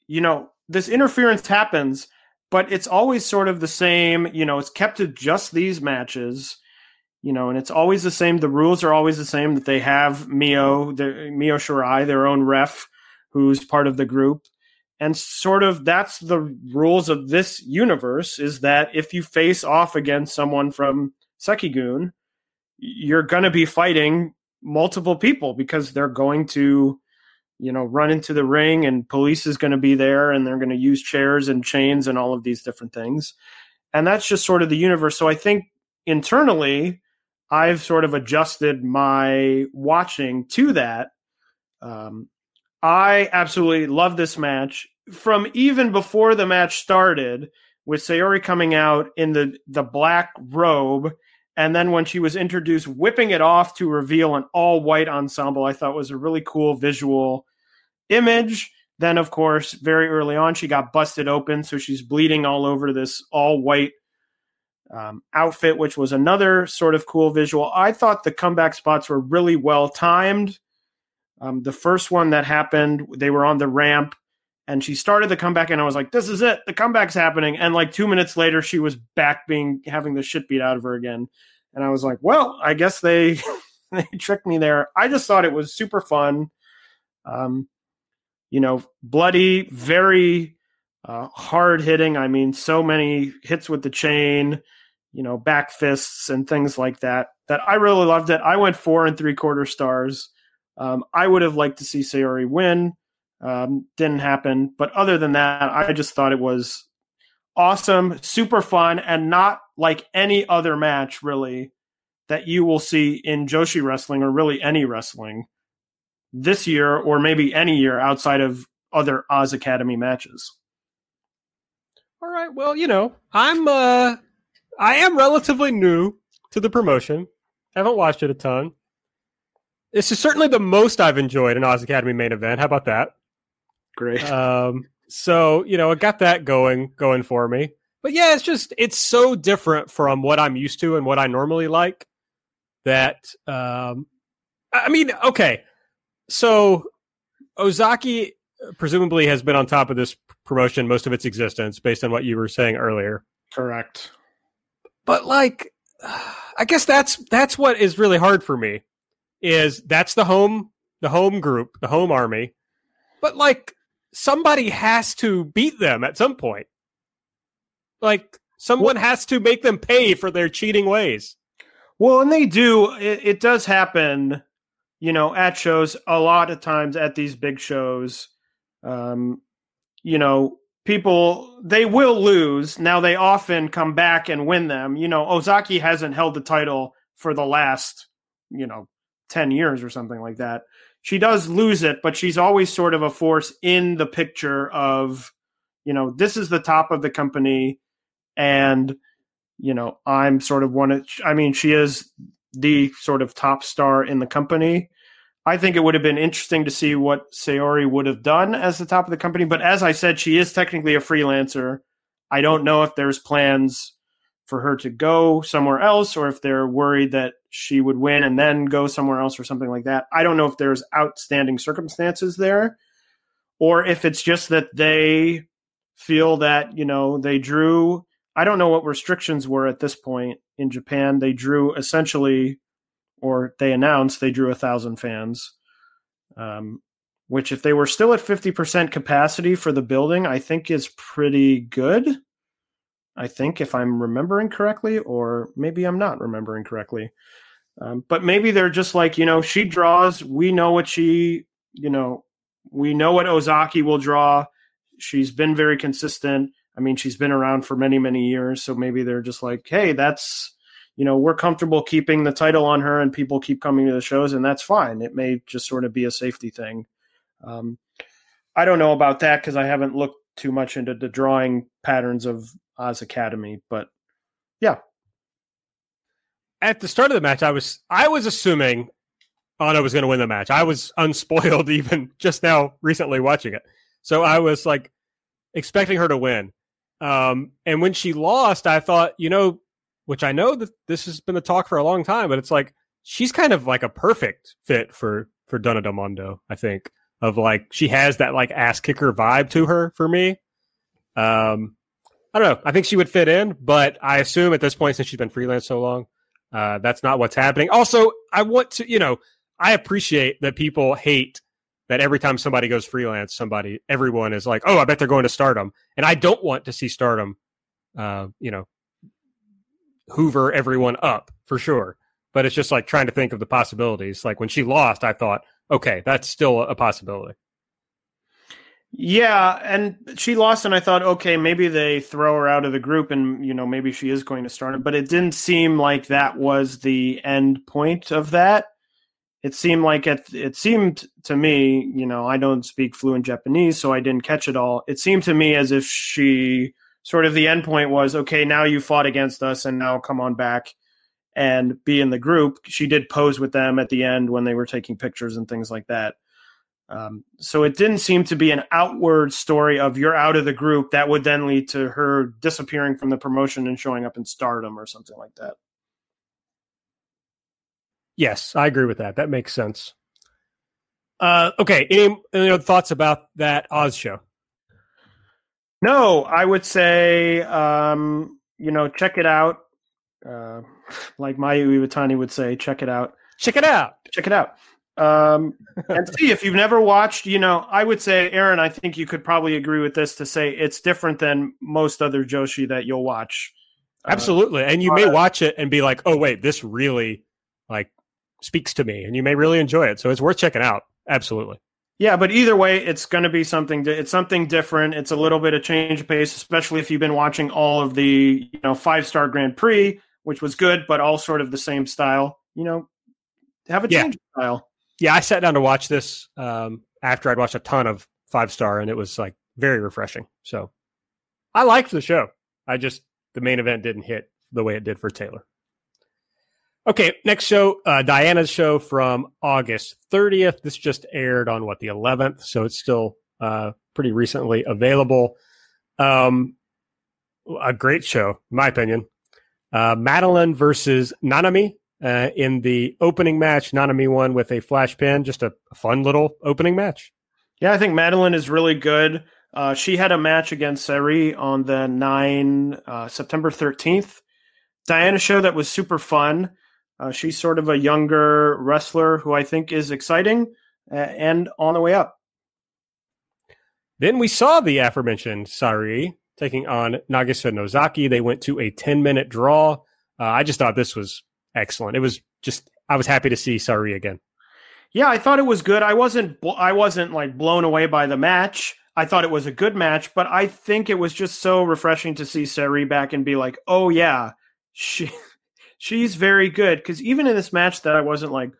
you know, this interference happens, but it's always sort of the same, you know, it's kept to just these matches you know, and it's always the same. The rules are always the same that they have Mio, the Mio Shirai, their own ref, who's part of the group. And sort of that's the rules of this universe is that if you face off against someone from Sekigun, you're going to be fighting multiple people because they're going to, you know, run into the ring and police is going to be there and they're going to use chairs and chains and all of these different things. And that's just sort of the universe. So I think internally, I've sort of adjusted my watching to that. Um, I absolutely love this match from even before the match started with Sayori coming out in the the black robe and then when she was introduced whipping it off to reveal an all white ensemble I thought was a really cool visual image then of course very early on she got busted open so she's bleeding all over this all white um, outfit, which was another sort of cool visual. I thought the comeback spots were really well timed. Um, the first one that happened, they were on the ramp and she started the comeback and I was like, this is it. The comeback's happening. And like two minutes later, she was back being having the shit beat out of her again. And I was like, well, I guess they [LAUGHS] they tricked me there. I just thought it was super fun. Um, you know, bloody, very uh, hard hitting. I mean, so many hits with the chain you know, back fists and things like that. That I really loved it. I went four and three quarter stars. Um, I would have liked to see Sayori win. Um, didn't happen. But other than that, I just thought it was awesome, super fun, and not like any other match really that you will see in Joshi wrestling or really any wrestling this year or maybe any year outside of other Oz Academy matches. All right. Well, you know, I'm uh I am relatively new to the promotion. I Haven't watched it a ton. This is certainly the most I've enjoyed an Oz Academy main event. How about that? Great. Um, so you know, it got that going going for me. But yeah, it's just it's so different from what I'm used to and what I normally like. That um, I mean, okay, so Ozaki presumably has been on top of this promotion most of its existence, based on what you were saying earlier. Correct. But like, I guess that's that's what is really hard for me. Is that's the home the home group the home army, but like somebody has to beat them at some point. Like someone well, has to make them pay for their cheating ways. Well, and they do. It, it does happen, you know, at shows a lot of times at these big shows. Um, you know, people they will lose. Now they often come back and win them. You know, Ozaki hasn't held the title for the last, you know, 10 years or something like that. She does lose it, but she's always sort of a force in the picture of, you know, this is the top of the company and you know, I'm sort of one of I mean, she is the sort of top star in the company I think it would have been interesting to see what Sayori would have done as the top of the company. But as I said, she is technically a freelancer. I don't know if there's plans for her to go somewhere else or if they're worried that she would win and then go somewhere else or something like that. I don't know if there's outstanding circumstances there or if it's just that they feel that, you know, they drew I don't know what restrictions were at this point in Japan. They drew essentially or they announced they drew a thousand fans. Um, which if they were still at 50% capacity for the building, I think is pretty good. I think, if I'm remembering correctly, or maybe I'm not remembering correctly. Um, but maybe they're just like, you know, she draws. We know what she, you know, we know what Ozaki will draw. She's been very consistent. I mean, she's been around for many, many years. So maybe they're just like, hey, that's, you know, we're comfortable keeping the title on her and people keep coming to the shows, and that's fine. It may just sort of be a safety thing. Um, I don't know about that because I haven't looked too much into the drawing patterns of Oz Academy, but yeah. At the start of the match, I was I was assuming Anna was going to win the match. I was unspoiled [LAUGHS] even just now recently watching it, so I was like expecting her to win. Um, and when she lost, I thought, you know, which I know that this has been the talk for a long time, but it's like she's kind of like a perfect fit for for Donna Del Mondo. I think of like she has that like ass kicker vibe to her for me. Um, I don't know. I think she would fit in, but I assume at this point, since she's been freelance so long, uh, that's not what's happening. Also, I want to, you know, I appreciate that people hate that every time somebody goes freelance, somebody, everyone is like, oh, I bet they're going to stardom. And I don't want to see stardom, uh, you know, hoover everyone up for sure. But it's just like trying to think of the possibilities. Like when she lost, I thought, okay, that's still a possibility. Yeah, and she lost, and I thought, okay, maybe they throw her out of the group, and you know, maybe she is going to start it. But it didn't seem like that was the end point of that. It seemed like it. It seemed to me, you know, I don't speak fluent Japanese, so I didn't catch it all. It seemed to me as if she sort of the end point was, okay, now you fought against us, and now come on back and be in the group. She did pose with them at the end when they were taking pictures and things like that. Um, so it didn't seem to be an outward story of you're out of the group that would then lead to her disappearing from the promotion and showing up in stardom or something like that. Yes, I agree with that. That makes sense. Uh, okay, any, any other thoughts about that Oz show? No, I would say, um, you know, check it out. Uh, [LAUGHS] like Mayu Iwatani would say, check it out. Check it out. Check it out. Um, and see if you've never watched, you know, I would say, Aaron, I think you could probably agree with this to say it's different than most other Joshi that you'll watch. Uh, Absolutely. Uh, and you may watch it and be like, oh, wait, this really like speaks to me and you may really enjoy it. So it's worth checking out. Absolutely. Yeah, but either way, it's going to be something. It's something different. It's a little bit of change of pace, especially if you've been watching all of the you know five star Grand Prix, which was good, but all sort of the same style. You know, have a change yeah. style yeah, I sat down to watch this um, after I'd watched a ton of five star, and it was like very refreshing. So I liked the show. I just the main event didn't hit the way it did for Taylor. Okay, next show, uh, Diana's show from August 30th. This just aired on what the 11th, so it's still uh, pretty recently available. Um, a great show, in my opinion. Uh, Madeline versus Nanami uh, in the opening match. Nanami won with a flash pin. Just a, fun little opening match. Yeah, I think Madeline is really good. Uh, she had a match against Sareee on the 9 uh, September 13th Diana show that was super fun. Uh, she's sort of a younger wrestler who I think is exciting uh, and on the way up. Then we saw the aforementioned Sareee taking on Nagisa Nozaki. They went to a 10 minute draw. Uh, I just thought this was excellent. It was just I was happy to see Sareee again. Yeah, I thought it was good. I wasn't I wasn't like blown away by the match. I thought it was a good match, but I think it was just so refreshing to see Sareee back and be like, "Oh yeah, she she's very good." Because even in this match, that I wasn't like,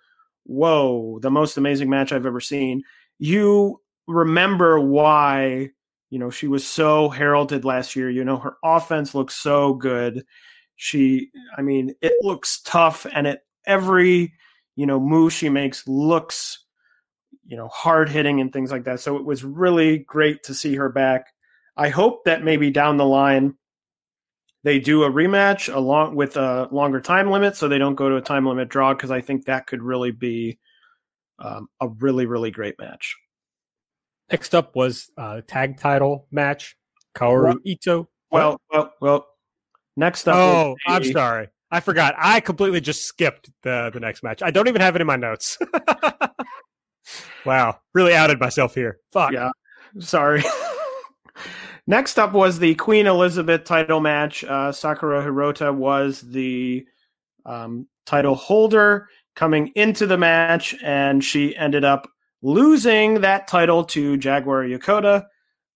"Whoa, the most amazing match I've ever seen." You remember why you know she was so heralded last year. You know her offense looks so good she, I mean, it looks tough, and it every you know move she makes looks you know hard hitting and things like that. So it was really great to see her back. I hope that maybe down the line they do a rematch along with a longer time limit, so they don't go to a time limit draw because I think that could really be um, a really really great match. Next up was uh, tag title match. Kaoru Well- Ito. Well, well, well. Next up, Oh, was I'm sorry. I forgot. I completely just skipped the the next match. I don't even have it in my notes. [LAUGHS] wow, really outed myself here. Fuck. Yeah. Sorry. [LAUGHS] Next up was the Queen Elizabeth title match. Uh, Sakura Hirota was the um, title holder coming into the match, and she ended up losing that title to Jaguar Yokota.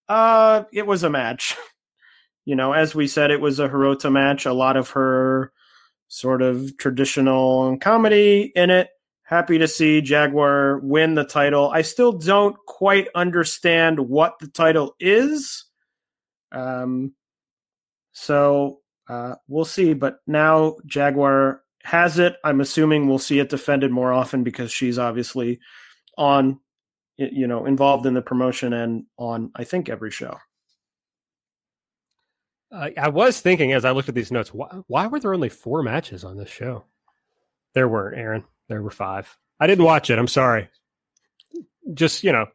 Uh, it was a match. [LAUGHS] You know, as we said, it was a Hirota match. A lot of her sort of traditional comedy in it. Happy to see Jaguar win the title. I still don't quite understand what the title is. Um, so uh, we'll see. But now Jaguar has it. I'm assuming we'll see it defended more often because she's obviously on, you know, involved in the promotion and on, I think, every show. Uh, I was thinking as I looked at these notes, why, why were there only four matches on this show? There weren't, Aaron. There were five. I didn't watch it. I'm sorry. Just, you know,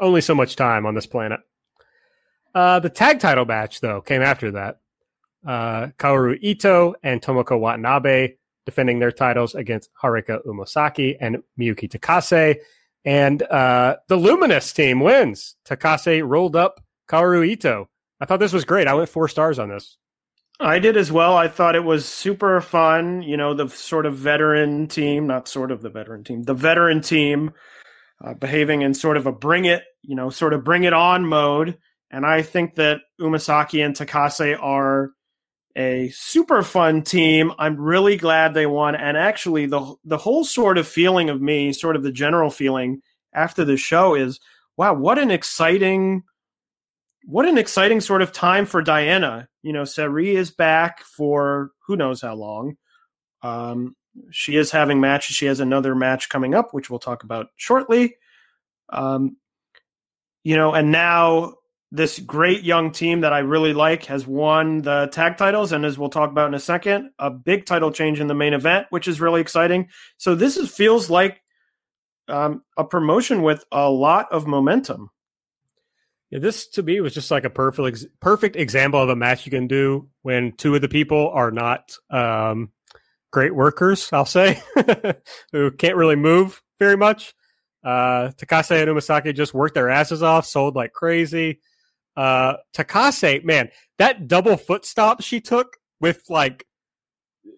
only so much time on this planet. Uh, the tag title match, though, came after that. Uh, Kaoru Ito and Tomoko Watanabe defending their titles against Haruka Umesaki and Miyuki Takase. And uh, the Luminous team wins. Takase rolled up Kaoru Ito. I thought this was great. I went four stars on this. I did as well. I thought it was super fun. You know, the sort of veteran team, not sort of the veteran team, the veteran team uh, behaving in sort of a bring it, you know, sort of bring it on mode. And I think that Umesaki and Takase are a super fun team. I'm really glad they won. And actually, the the whole sort of feeling of me, sort of the general feeling after the show is, wow, what an exciting what an exciting sort of time for Diana. You know, Sareee is back for who knows how long. Um, she is having matches. She has another match coming up, which we'll talk about shortly. Um, you know, and now this great young team that I really like has won the tag titles, and as we'll talk about in a second, a big title change in the main event, which is really exciting. So this is, feels like um, a promotion with a lot of momentum. Yeah, this to me was just like a perfect perfect example of a match you can do when two of the people are not um, great workers. I'll say [LAUGHS] who can't really move very much. Uh, Takase and Umesaki just worked their asses off, sold like crazy. Uh, Takase, man, that double foot stop she took with like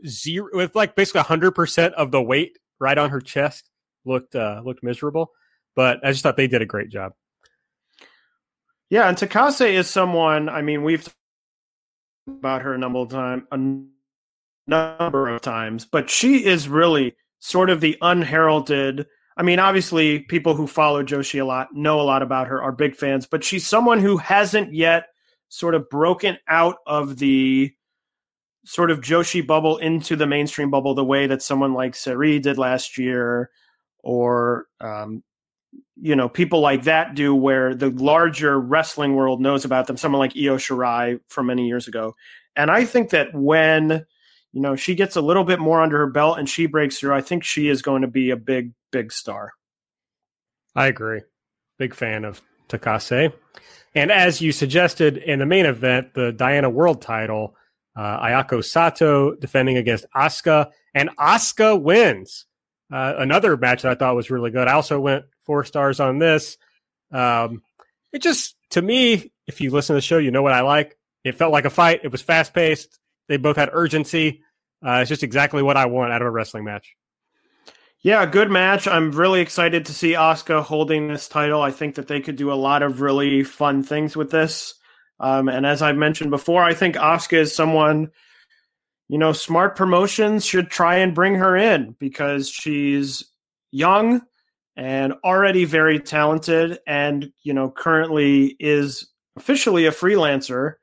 zero, with like basically hundred percent of the weight right on her chest looked uh, looked miserable. But I just thought they did a great job. Yeah, and Takase is someone. I mean, we've talked about her a number of time, a number of times, but she is really sort of the unheralded. I mean, obviously, people who follow Joshi a lot know a lot about her, are big fans, but she's someone who hasn't yet sort of broken out of the sort of Joshi bubble into the mainstream bubble the way that someone like Sareee did last year, or um, you know people like that do, where the larger wrestling world knows about them. Someone like Io Shirai from many years ago, and I think that when you know she gets a little bit more under her belt and she breaks through, I think she is going to be a big, big star. I agree. Big fan of Takase. And as you suggested in the main event, the Diana World title, uh, Ayako Sato defending against Asuka, and Asuka wins. Uh, another match that I thought was really good. I also went four stars on this. Um, it just, to me, if you listen to the show, you know what I like. It felt like a fight. It was fast paced. They both had urgency. Uh, it's just exactly what I want out of a wrestling match. Yeah, good match. I'm really excited to see Asuka holding this title. I think that they could do a lot of really fun things with this. Um, and as I've mentioned before, I think Asuka is someone, you know, smart promotions should try and bring her in because she's young and already very talented and, you know, currently is officially a freelancer.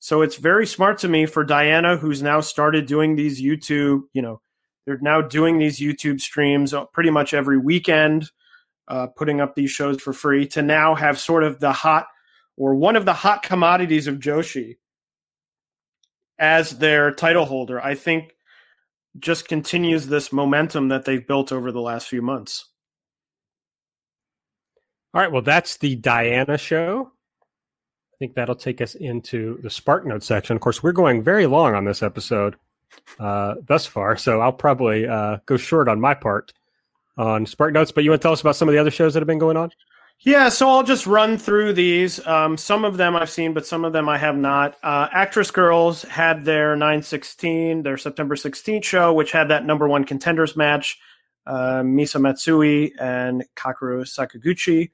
So it's very smart to me for Diana, who's now started doing these YouTube, you know, they're now doing these YouTube streams pretty much every weekend, uh, putting up these shows for free to now have sort of the hot or one of the hot commodities of Joshi as their title holder, I think just continues this momentum that they've built over the last few months. All right, well, that's the Diana show. I think that'll take us into the Spark Note section. Of course, we're going very long on this episode uh, thus far, so I'll probably uh, go short on my part on Spark Notes. But you want to tell us about some of the other shows that have been going on? Yeah, so I'll just run through these. Um, some of them I've seen, but some of them I have not. Uh, Actress Girls had their 916, their September 16th show, which had that number one contenders match, uh, Misa Matsui and Kakeru Sekiguchi.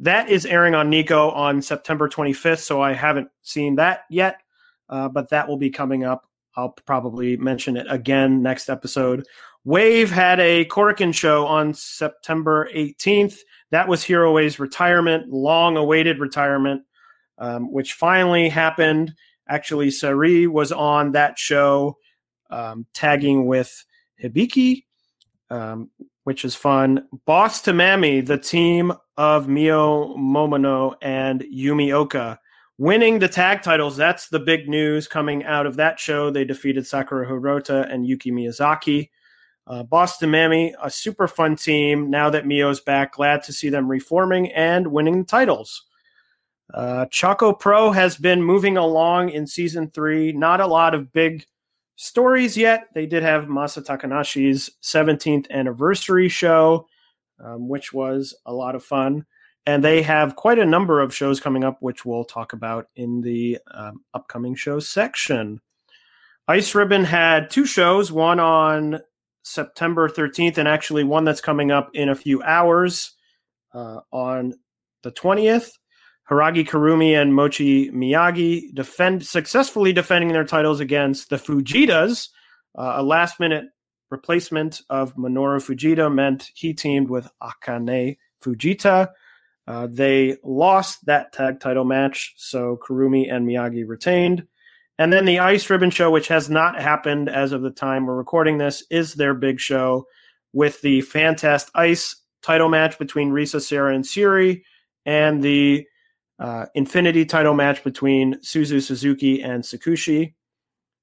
That is airing on Nico on September 25th, so I haven't seen that yet, uh, but that will be coming up. I'll probably mention it again next episode. Wave had a Korakuen show on September 18th. That was Hiroe's retirement, long awaited retirement, um, which finally happened. Actually, Sareee was on that show, um, tagging with Hibiki, um, which is fun. Boss to Mammy, the team of Mio Momono and Yumi Ohka, winning the tag titles. That's the big news coming out of that show. They defeated Sakura Hirota and Yuki Miyazaki. Uh, Boss to Mammy, a super fun team. Now that Mio's back, glad to see them reforming and winning the titles. Uh, Choco Pro has been moving along in season three. Not a lot of big stories yet. They did have Masa Takanashi's 17th anniversary show, um, which was a lot of fun. And they have quite a number of shows coming up, which we'll talk about in the um, upcoming shows section. Ice Ribbon had two shows, one on September 13th, and actually one that's coming up in a few hours uh, on the 20th. Hiragi Kurumi and Mochi Miyagi defend successfully defending their titles against the Fujitas. Uh, a last minute replacement of Minoru Fujita meant he teamed with Akane Fujita. Uh, they lost that tag title match, so Kurumi and Miyagi retained. And then the Ice Ribbon Show, which has not happened as of the time we're recording this, is their big show with the Fantastic Ice title match between Risa, Sera, and Syuri, and the uh, Infinity title match between Suzu Suzuki and Tsukushi.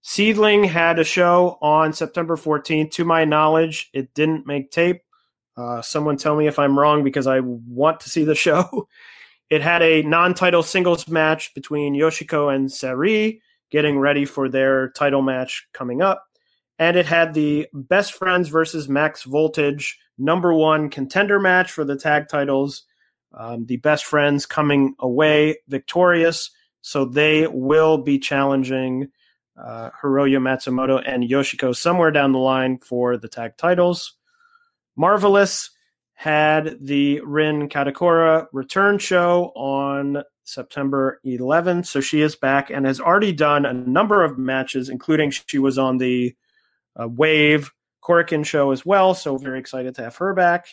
SEAdLINNNG had a show on September 14th. To my knowledge, it didn't make tape. Uh, someone tell me if I'm wrong because I want to see the [LAUGHS] show. It had a non title singles match between Yoshiko and Sareee getting ready for their title match coming up. And it had the Best Friends versus Max Voltage number one contender match for the tag titles. Um, the Best Friends coming away victorious. So they will be challenging uh, Hiroyo Matsumoto and Yoshiko somewhere down the line for the tag titles. Marvelous had the Rin Kadokura return show on September 11th. So she is back and has already done a number of matches, including she was on the uh, Wave Korakuen show as well. So very excited to have her back.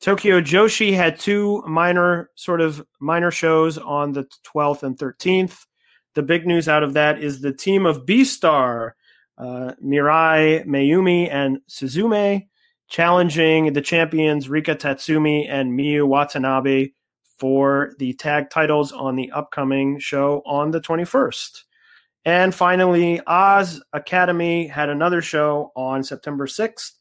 Tokyo Joshi had two minor, sort of minor shows on the 12th and 13th. The big news out of that is the team of B Star, uh, Mirai Maiumi and Suzume, challenging the champions Rika Tatsumi and Miyu Watanabe for the tag titles on the upcoming show on the 21st. And finally, Oz Academy had another show on September 6th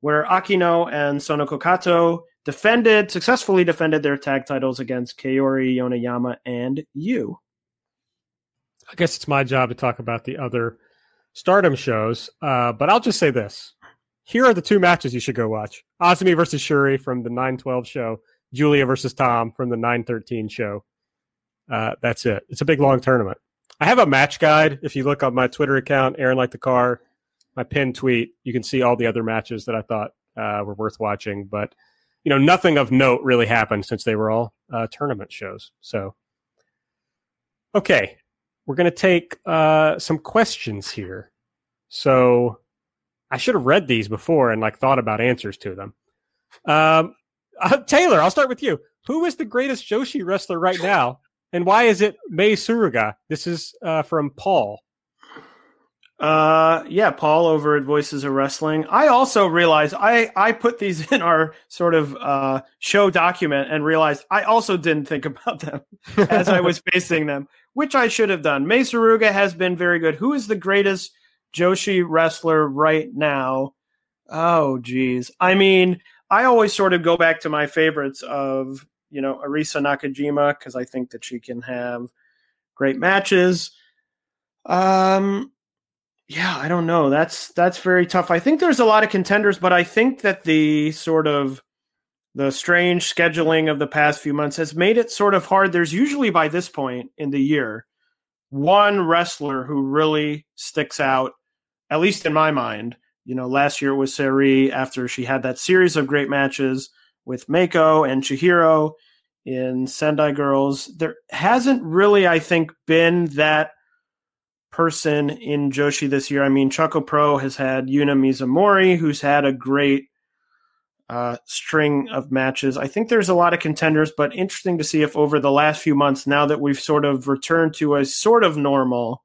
where Akino and Sonoko Kato defended, successfully defended their tag titles against Kaori Yoneyama and you. I guess it's my job to talk about the other stardom shows, uh, but I'll just say this. Here are the two matches you should go watch Azumi versus Syuri from the 912 show Giulia versus Tam from the 913 show. Uh, that's it. It's a big long tournament. I have a match guide. If you look on my Twitter account, Aaron like the car, my pinned tweet, you can see all the other matches that I thought uh, were worth watching. But you know, nothing of note really happened since they were all uh, tournament shows. So, okay, we're gonna take uh, some questions here. So, I should have read these before and like thought about answers to them. Um, uh, Taylor, I'll start with you. Who is the greatest Joshi wrestler right now, and why is it Mei Suruga? This is uh, from Paul. Uh, yeah, Paul over at Voices of Wrestling. I also realized I I put these in our sort of uh, show document and realized I also didn't think about them [LAUGHS] as I was facing them, which I should have done. Mei Suruga has been very good. Who is the greatest Joshi wrestler right now? Oh, geez. I mean, I always sort of go back to my favorites of you know Arisa Nakajima because I think that she can have great matches. Um yeah, I don't know. That's that's very tough. I think there's a lot of contenders, but I think that the sort of the strange scheduling of the past few months has made it sort of hard. There's usually by this point in the year one wrestler who really sticks out, at least in my mind. You know, last year it was Sareee after she had that series of great matches with Meiko and Chihiro in Sendai Girls. There hasn't really, I think, been that person in Joshi this year. I mean, Choco Pro has had Yuna Mizumori, who's had a great uh, string of matches. I think there's a lot of contenders, but interesting to see if over the last few months, now that we've sort of returned to a sort of normal,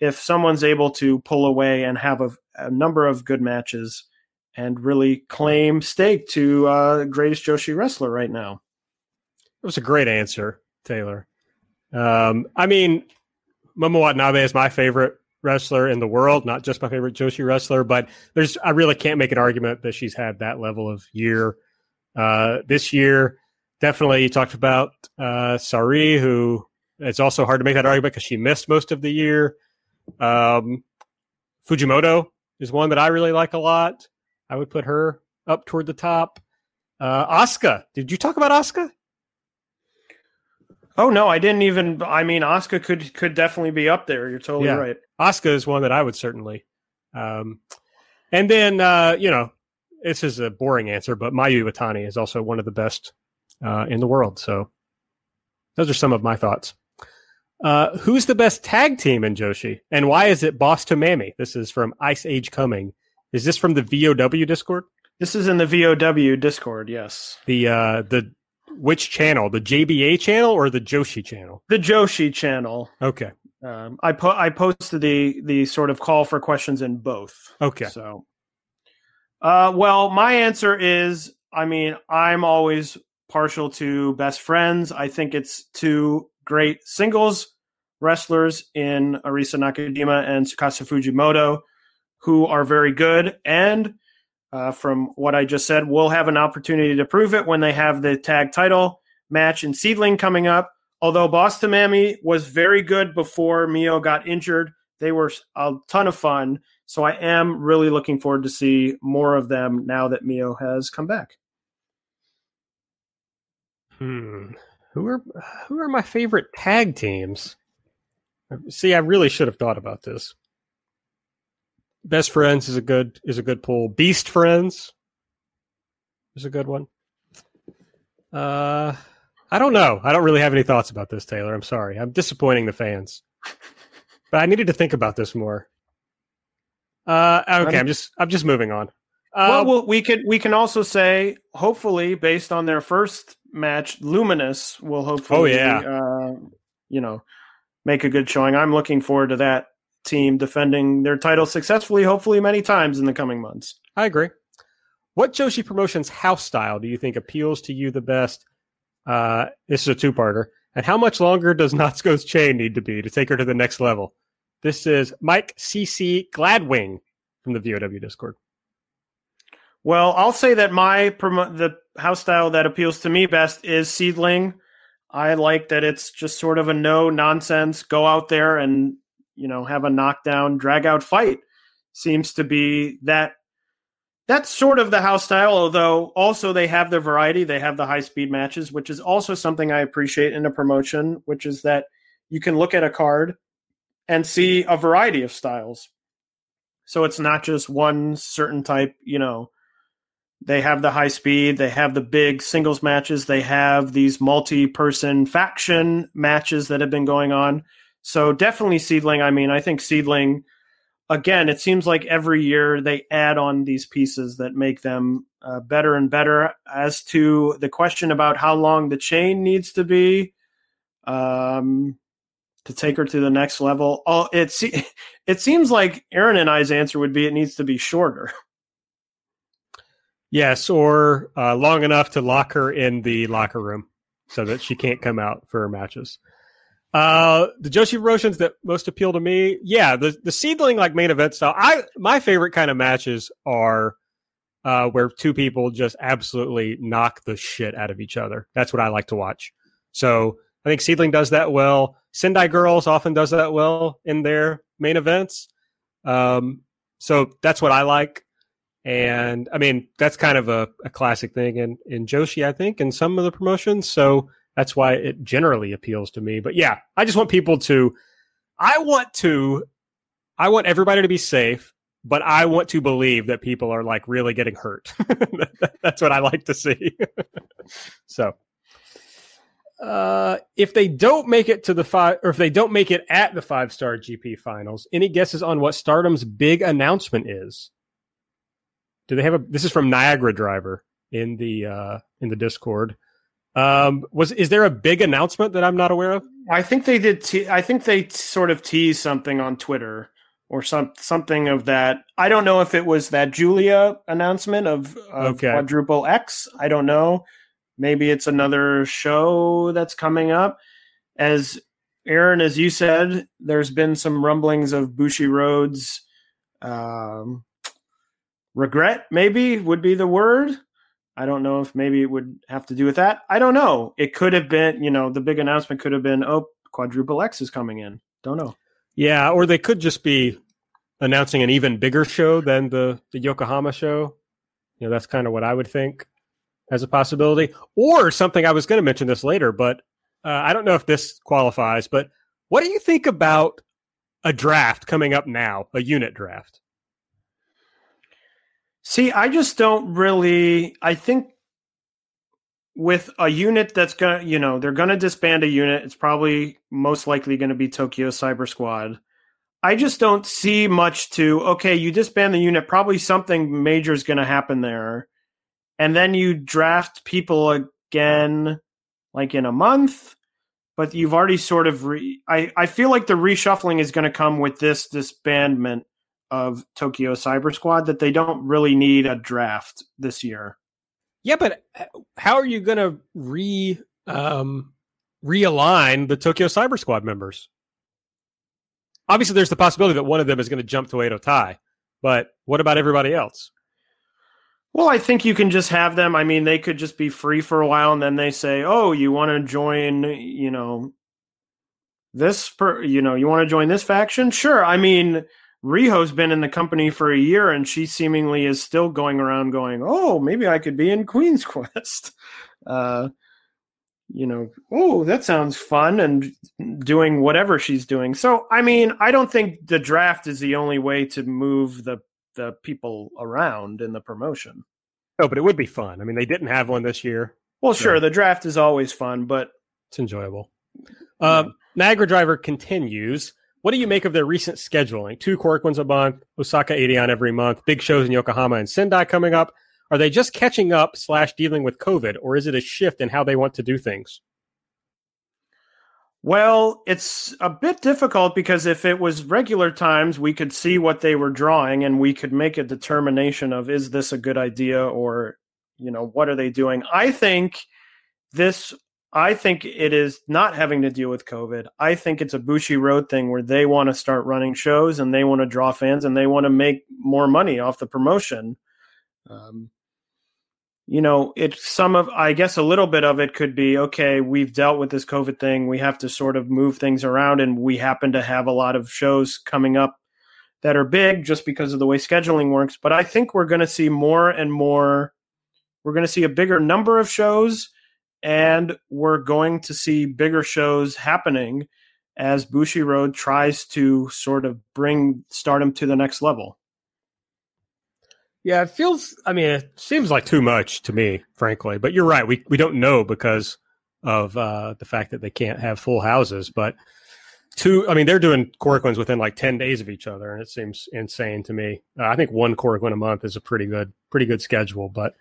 if someone's able to pull away and have a, a number of good matches and really claim stake to uh, greatest Joshi wrestler right now. It was a great answer, Taylor. Um, I mean, Momo Watanabe is my favorite wrestler in the world, not just my favorite Joshi wrestler, but there's I really can't make an argument that she's had that level of year. Uh, this year, definitely you talked about uh, Sareee, who it's also hard to make that argument because she missed most of the year. Um, Fujimoto is one that I really like a lot. I would put her up toward the top. Uh, Asuka, did you talk about Asuka? Oh no, I didn't even. I mean, Asuka could could definitely be up there. You're totally yeah. right. Asuka is one that I would certainly. Um, and then uh, you know, this is a boring answer, but Mayu Iwatani is also one of the best uh, in the world. So those are some of my thoughts. Uh, who's the best tag team in Joshi, and why is it Boss to Mammy? This is from Ice Age Coming. Is this from the VOW Discord? This is in the VOW Discord. Yes. The uh, the which channel? The JBA channel or the Joshi channel? The Joshi channel. Okay. Um, I put I posted the the sort of call for questions in both. Okay. So, uh, well, my answer is, I mean, I'm always partial to best friends. I think it's two great singles wrestlers in Arisa Nakajima and Tsukasa Fujimoto, who are very good and uh, from what I just said. We'll have an opportunity to prove it when they have the tag title match in SEAdLINNNG coming up. Although Boss to Mammy was very good before Mio got injured, they were a ton of fun. So I am really looking forward to see more of them now that Mio has come back. Hmm. Who are who are my favorite tag teams? See, I really should have thought about this. Best Friends is a good is a good pull. Beast Friends is a good one. Uh, I don't know. I don't really have any thoughts about this, Taylor. I'm sorry. I'm disappointing the fans, [LAUGHS] but I needed to think about this more. Uh, okay. I'm just I'm just moving on. Uh, well, we could we can also say hopefully based on their first match, Luminous will hopefully, oh yeah, uh, you know, make a good showing. I'm looking forward to that team defending their title successfully, hopefully many times in the coming months. I agree. What Joshi Promotions house style do you think appeals to you the best? Uh, this is a two parter. And how much longer does [LAUGHS] Natsuko's chain need to be to take her to the next level? This is Mike CC Gladwing from the VOW Discord. Well, I'll say that my promo- the house style that appeals to me best is SEAdLINNNG. I like that it's just sort of a no nonsense, go out there and you know, have a knockdown, drag out fight seems to be that that's sort of the house style, although also they have the variety. They have the high speed matches, which is also something I appreciate in a promotion, which is that you can look at a card and see a variety of styles. So it's not just one certain type, you know. They have the high speed, they have the big singles matches, they have these multi person faction matches that have been going on. So definitely SEAdLINNNG. I mean, I think SEAdLINNNG, again, it seems like every year they add on these pieces that make them uh, better and better. As to the question about how long the chain needs to be, um, to take her to the next level. Oh, it [LAUGHS] it seems like Aaron and I's answer would be it needs to be shorter. [LAUGHS] Yes, or uh, long enough to lock her in the locker room so that she can't come out for matches. Uh, the Joshi promotions that most appeal to me, yeah, the the SEAdLINNNG like main event style. I my favorite kind of matches are uh, where two people just absolutely knock the shit out of each other. That's what I like to watch. So I think SEAdLINNNG does that well. Sendai Girls often does that well in their main events. Um, so that's what I like. And I mean, that's kind of a, a classic thing in, in Joshi, I think, in some of the promotions. So that's why it generally appeals to me. But yeah, I just want people to, I want to, I want everybody to be safe, but I want to believe that people are like really getting hurt. [LAUGHS] that's what I like to see. [LAUGHS] so, uh, if they don't make it to the five, or if they don't make it at the five star GP finals, any guesses on what Stardom's big announcement is? Do they have a? This is from Niagara Driver in the uh, in the Discord. Um, was is there a big announcement that I'm not aware of? I think they did. Te- I think they sort of teased something on Twitter or some something of that. I don't know if it was that Giulia announcement of, of okay. quadruple X. I don't know. Maybe it's another show that's coming up. As Aaron, as you said, there's been some rumblings of Bushiroad's um, regret. Maybe would be the word I don't know if maybe it would have to do with that. I don't know. It could have been, you know, the big announcement could have been, oh, quadruple X is coming in. Don't know. Yeah, or they could just be announcing an even bigger show than the the Yokohama show. You know, that's kind of what I would think as a possibility. Or something I was going to mention this later, but uh, I don't know if this qualifies. But what do you think about a draft coming up now, a unit draft? See, I just don't really. I think with a unit that's gonna, you know, they're gonna disband a unit. It's probably most likely going to be Tokyo Cyber Squad. I just don't see much to. Okay, you disband the unit. Probably something major is going to happen there, and then you draft people again, like in a month. But you've already sort of re. I I feel like the reshuffling is going to come with this disbandment of Tokyo Cyber Squad that they don't really need a draft this year. Yeah, but how are you going to re um, realign the Tokyo Cyber Squad members? Obviously, there's the possibility that one of them is going to jump to Oedo Tai, but what about everybody else? Well, I think you can just have them. I mean, they could just be free for a while, and then they say, "Oh, you want to join? You know, this per, you know, you want to join this faction? Sure. I mean, Riho's been in the company for a year and she seemingly is still going around going, Oh, maybe I could be in Queen's [LAUGHS] Quest. Uh, you know, oh, that sounds fun and doing whatever she's doing. So, I mean, I don't think the draft is the only way to move the, the people around in the promotion. No, but it would be fun. I mean, they didn't have one this year. Well, so. sure, the draft is always fun, but it's enjoyable. Uh, Niagara Driver continues. What do you make of their recent scheduling? Two Korakuens a month, Osaka Edion every month, big shows in Yokohama and Sendai coming up. Are they just catching up slash dealing with COVID, or is it a shift in how they want to do things? Well, it's a bit difficult because if it was regular times, we could see what they were drawing and we could make a determination of is this a good idea or, you know, what are they doing? I think this I think it is not having to deal with COVID. I think it's a Bushiroad thing where they want to start running shows and they want to draw fans and they want to make more money off the promotion. Um, you know, it's some of, I guess a little bit of it could be okay, we've dealt with this COVID thing. We have to sort of move things around, and we happen to have a lot of shows coming up that are big just because of the way scheduling works. But I think we're going to see more and more, we're going to see a bigger number of shows and we're going to see bigger shows happening as Bushiroad tries to sort of bring Stardom to the next level. Yeah, it feels. I mean, it seems like too much to me, frankly. But you're right. We we don't know because of uh, the fact that they can't have full houses. But two, I mean, they're doing Korakuens within like ten days of each other, and it seems insane to me. Uh, I think one Korakuen a month is a pretty good, pretty good schedule. But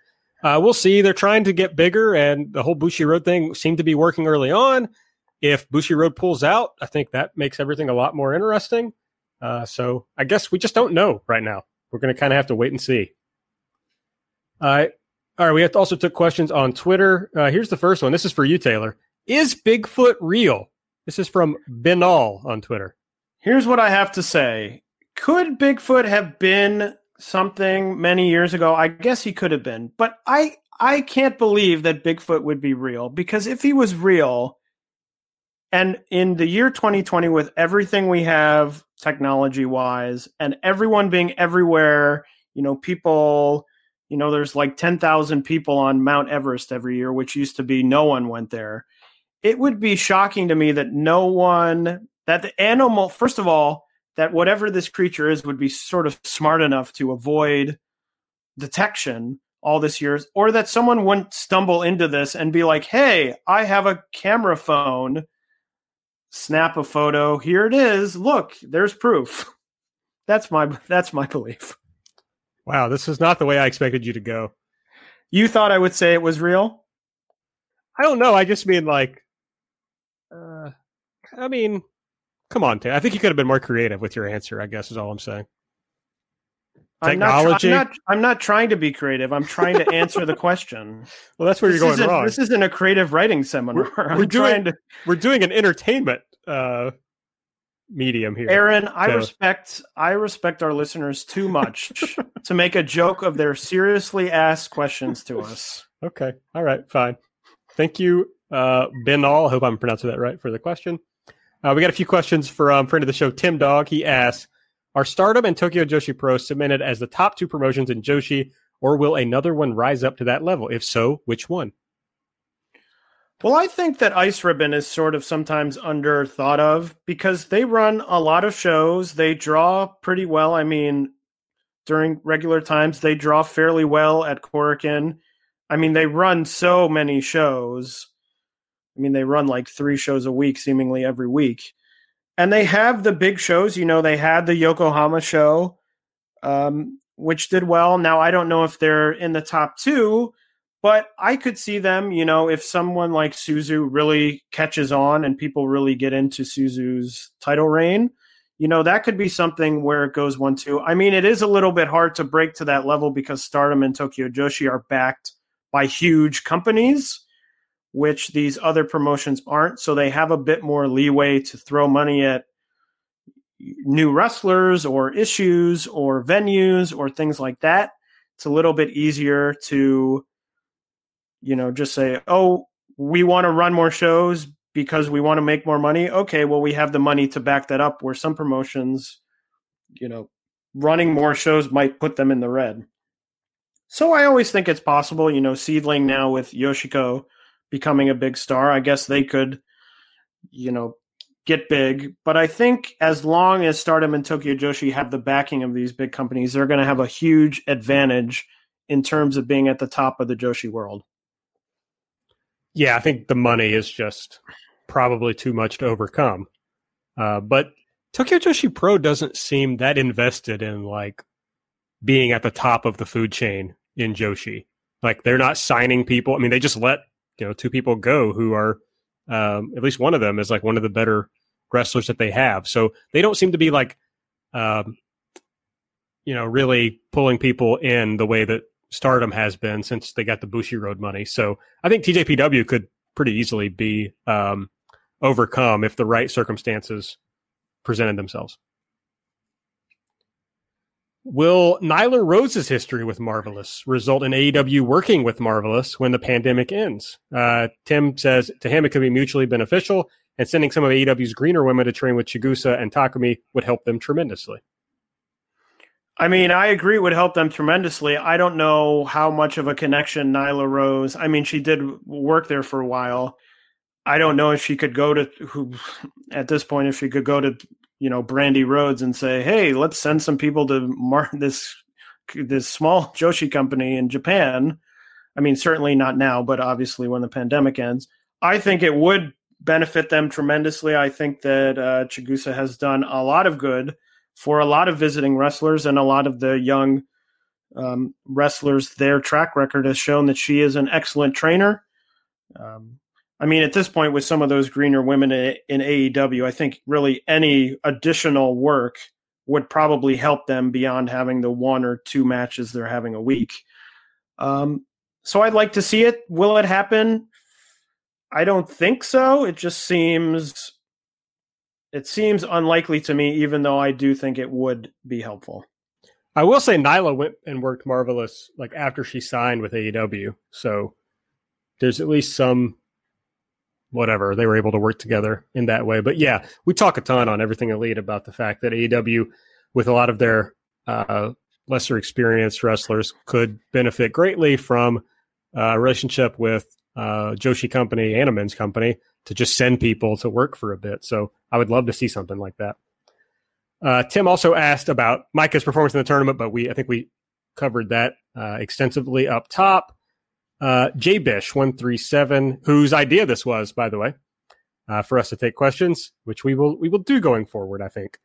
uh, we'll see. They're trying to get bigger, and the whole Bushiroad thing seemed to be working early on. If Bushiroad pulls out, I think that makes everything a lot more interesting. Uh, so I guess we just don't know right now. We're going to kind of have to wait and see. All right. All right. We have also took questions on Twitter. Uh, here's the first one. This is for you, Taylor. Is Bigfoot real? This is from Binal on Twitter. Here's what I have to say. Could Bigfoot have been something many years ago? I guess he could have been, but I I can't believe that Bigfoot would be real because if he was real, and in the year 2020, with everything we have technology wise and everyone being everywhere, you know, people, you know, there's like 10,000 people on Mount Everest every year, which used to be no one went there. It would be shocking to me that no one, that the animal, first of all, that whatever this creature is would be sort of smart enough to avoid detection all this years, or that someone wouldn't stumble into this and be like, hey, I have a camera phone snap a photo. Here it is. Look, there's proof. [LAUGHS] That's my that's my belief. Wow, this is not the way I expected you to go. You thought I would say it was real? I don't know. I just mean like, uh, I mean, come on, Tay. I think you could have been more creative with your answer. I guess is all I'm saying. Technology. I'm not, I'm not, I'm not trying to be creative. I'm trying to answer the question. [LAUGHS] Well, that's where this you're going wrong. This isn't a creative writing seminar. We're, we're [LAUGHS] doing to... we're doing an entertainment uh, medium here. Aaron, I so. respect I respect our listeners too much to make a joke of their seriously asked questions to us. [LAUGHS] Okay. All right. Fine. Thank you, uh, Ben All. I hope I'm pronouncing that right for the question. Uh, we got a few questions from friend of the show, Tim Dog. He asks, are Stardom and Tokyo Joshi Pro cemented as the top two promotions in Joshi, or will another one rise up to that level? If so, which one? Well, I think that Ice Ribbon is sort of sometimes under thought of because they run a lot of shows. They draw pretty well. I mean, during regular times, they draw fairly well at Korakuen. I mean, they run so many shows. I mean, they run like three shows a week, seemingly every week and they have the big shows. You know, they had the Yokohama show, um, which did well. Now I don't know if they're in the top two, but I could see them. You know, if someone like Suzu really catches on and people really get into Suzu's title reign, you know, that could be something where it goes one two. I mean, it is a little bit hard to break to that level because Stardom and Tokyo Joshi are backed by huge companies which these other promotions aren't. So they have a bit more leeway to throw money at new wrestlers or issues or venues or things like that. It's a little bit easier to, you know, just say, oh, we want to run more shows because we want to make more money. Okay, well, we have the money to back that up, where some promotions, you know, running more shows might put them in the red. So I always think it's possible, you know, Seadlinnng now with Yoshiko becoming a big star. I guess they could, you know, get big. But I think as long as Stardom and Tokyo Joshi have the backing of these big companies, they're going to have a huge advantage in terms of being at the top of the Joshi world. Yeah, I think the money is just probably too much to overcome. Uh, but Tokyo Joshi Pro doesn't seem that invested in like being at the top of the food chain in Joshi. Like they're not signing people. I mean, they just let you know two people go who are um, at least one of them is like one of the better wrestlers that they have. So they don't seem to be like um, you know really pulling people in the way that Stardom has been since they got the Bushiroad money. So I think TJPW could pretty easily be um, overcome if the right circumstances presented themselves. Will Nyla Rose's history with Marvelous result in AEW working with Marvelous when the pandemic ends? Uh, Tim says to him it could be mutually beneficial, and sending some of AEW's greener women to train with Chigusa and Takumi would help them tremendously. I mean, I agree it would help them tremendously. I don't know how much of a connection Nyla Rose. I mean, she did work there for a while. I don't know if she could go to who at this point if she could go to you know Brandi Rhodes and say, "Hey, let's send some people to mar- [LAUGHS] this this small [LAUGHS] Joshi company in Japan." I mean, certainly not now, but obviously when the pandemic ends, I think it would benefit them tremendously. I think that uh, Chigusa has done a lot of good for a lot of visiting wrestlers and a lot of the young um, wrestlers. Their track record has shown that she is an excellent trainer. Um, I mean, at this point, with some of those greener women in AEW, I think really any additional work would probably help them beyond having the one or two matches they're having a week. Um, so I'd like to see it. Will it happen? I don't think so. It just seems it seems unlikely to me, even though I do think it would be helpful. I will say Nyla went and worked marvelous like after she signed with AEW. So there's at least some whatever they were able to work together in that way. But yeah, we talk a ton on everything elite about the fact that AEW, with a lot of their uh, lesser experienced wrestlers, could benefit greatly from a relationship with uh, Joshi Company and a men's company to just send people to work for a bit. So I would love to see something like that. Uh, Tim also asked about Micah's performance in the tournament, but we I think we covered that uh, extensively up top. Uh, Bish one three seven, whose idea this was, by the way, uh, for us to take questions, which we will we will do going forward. I think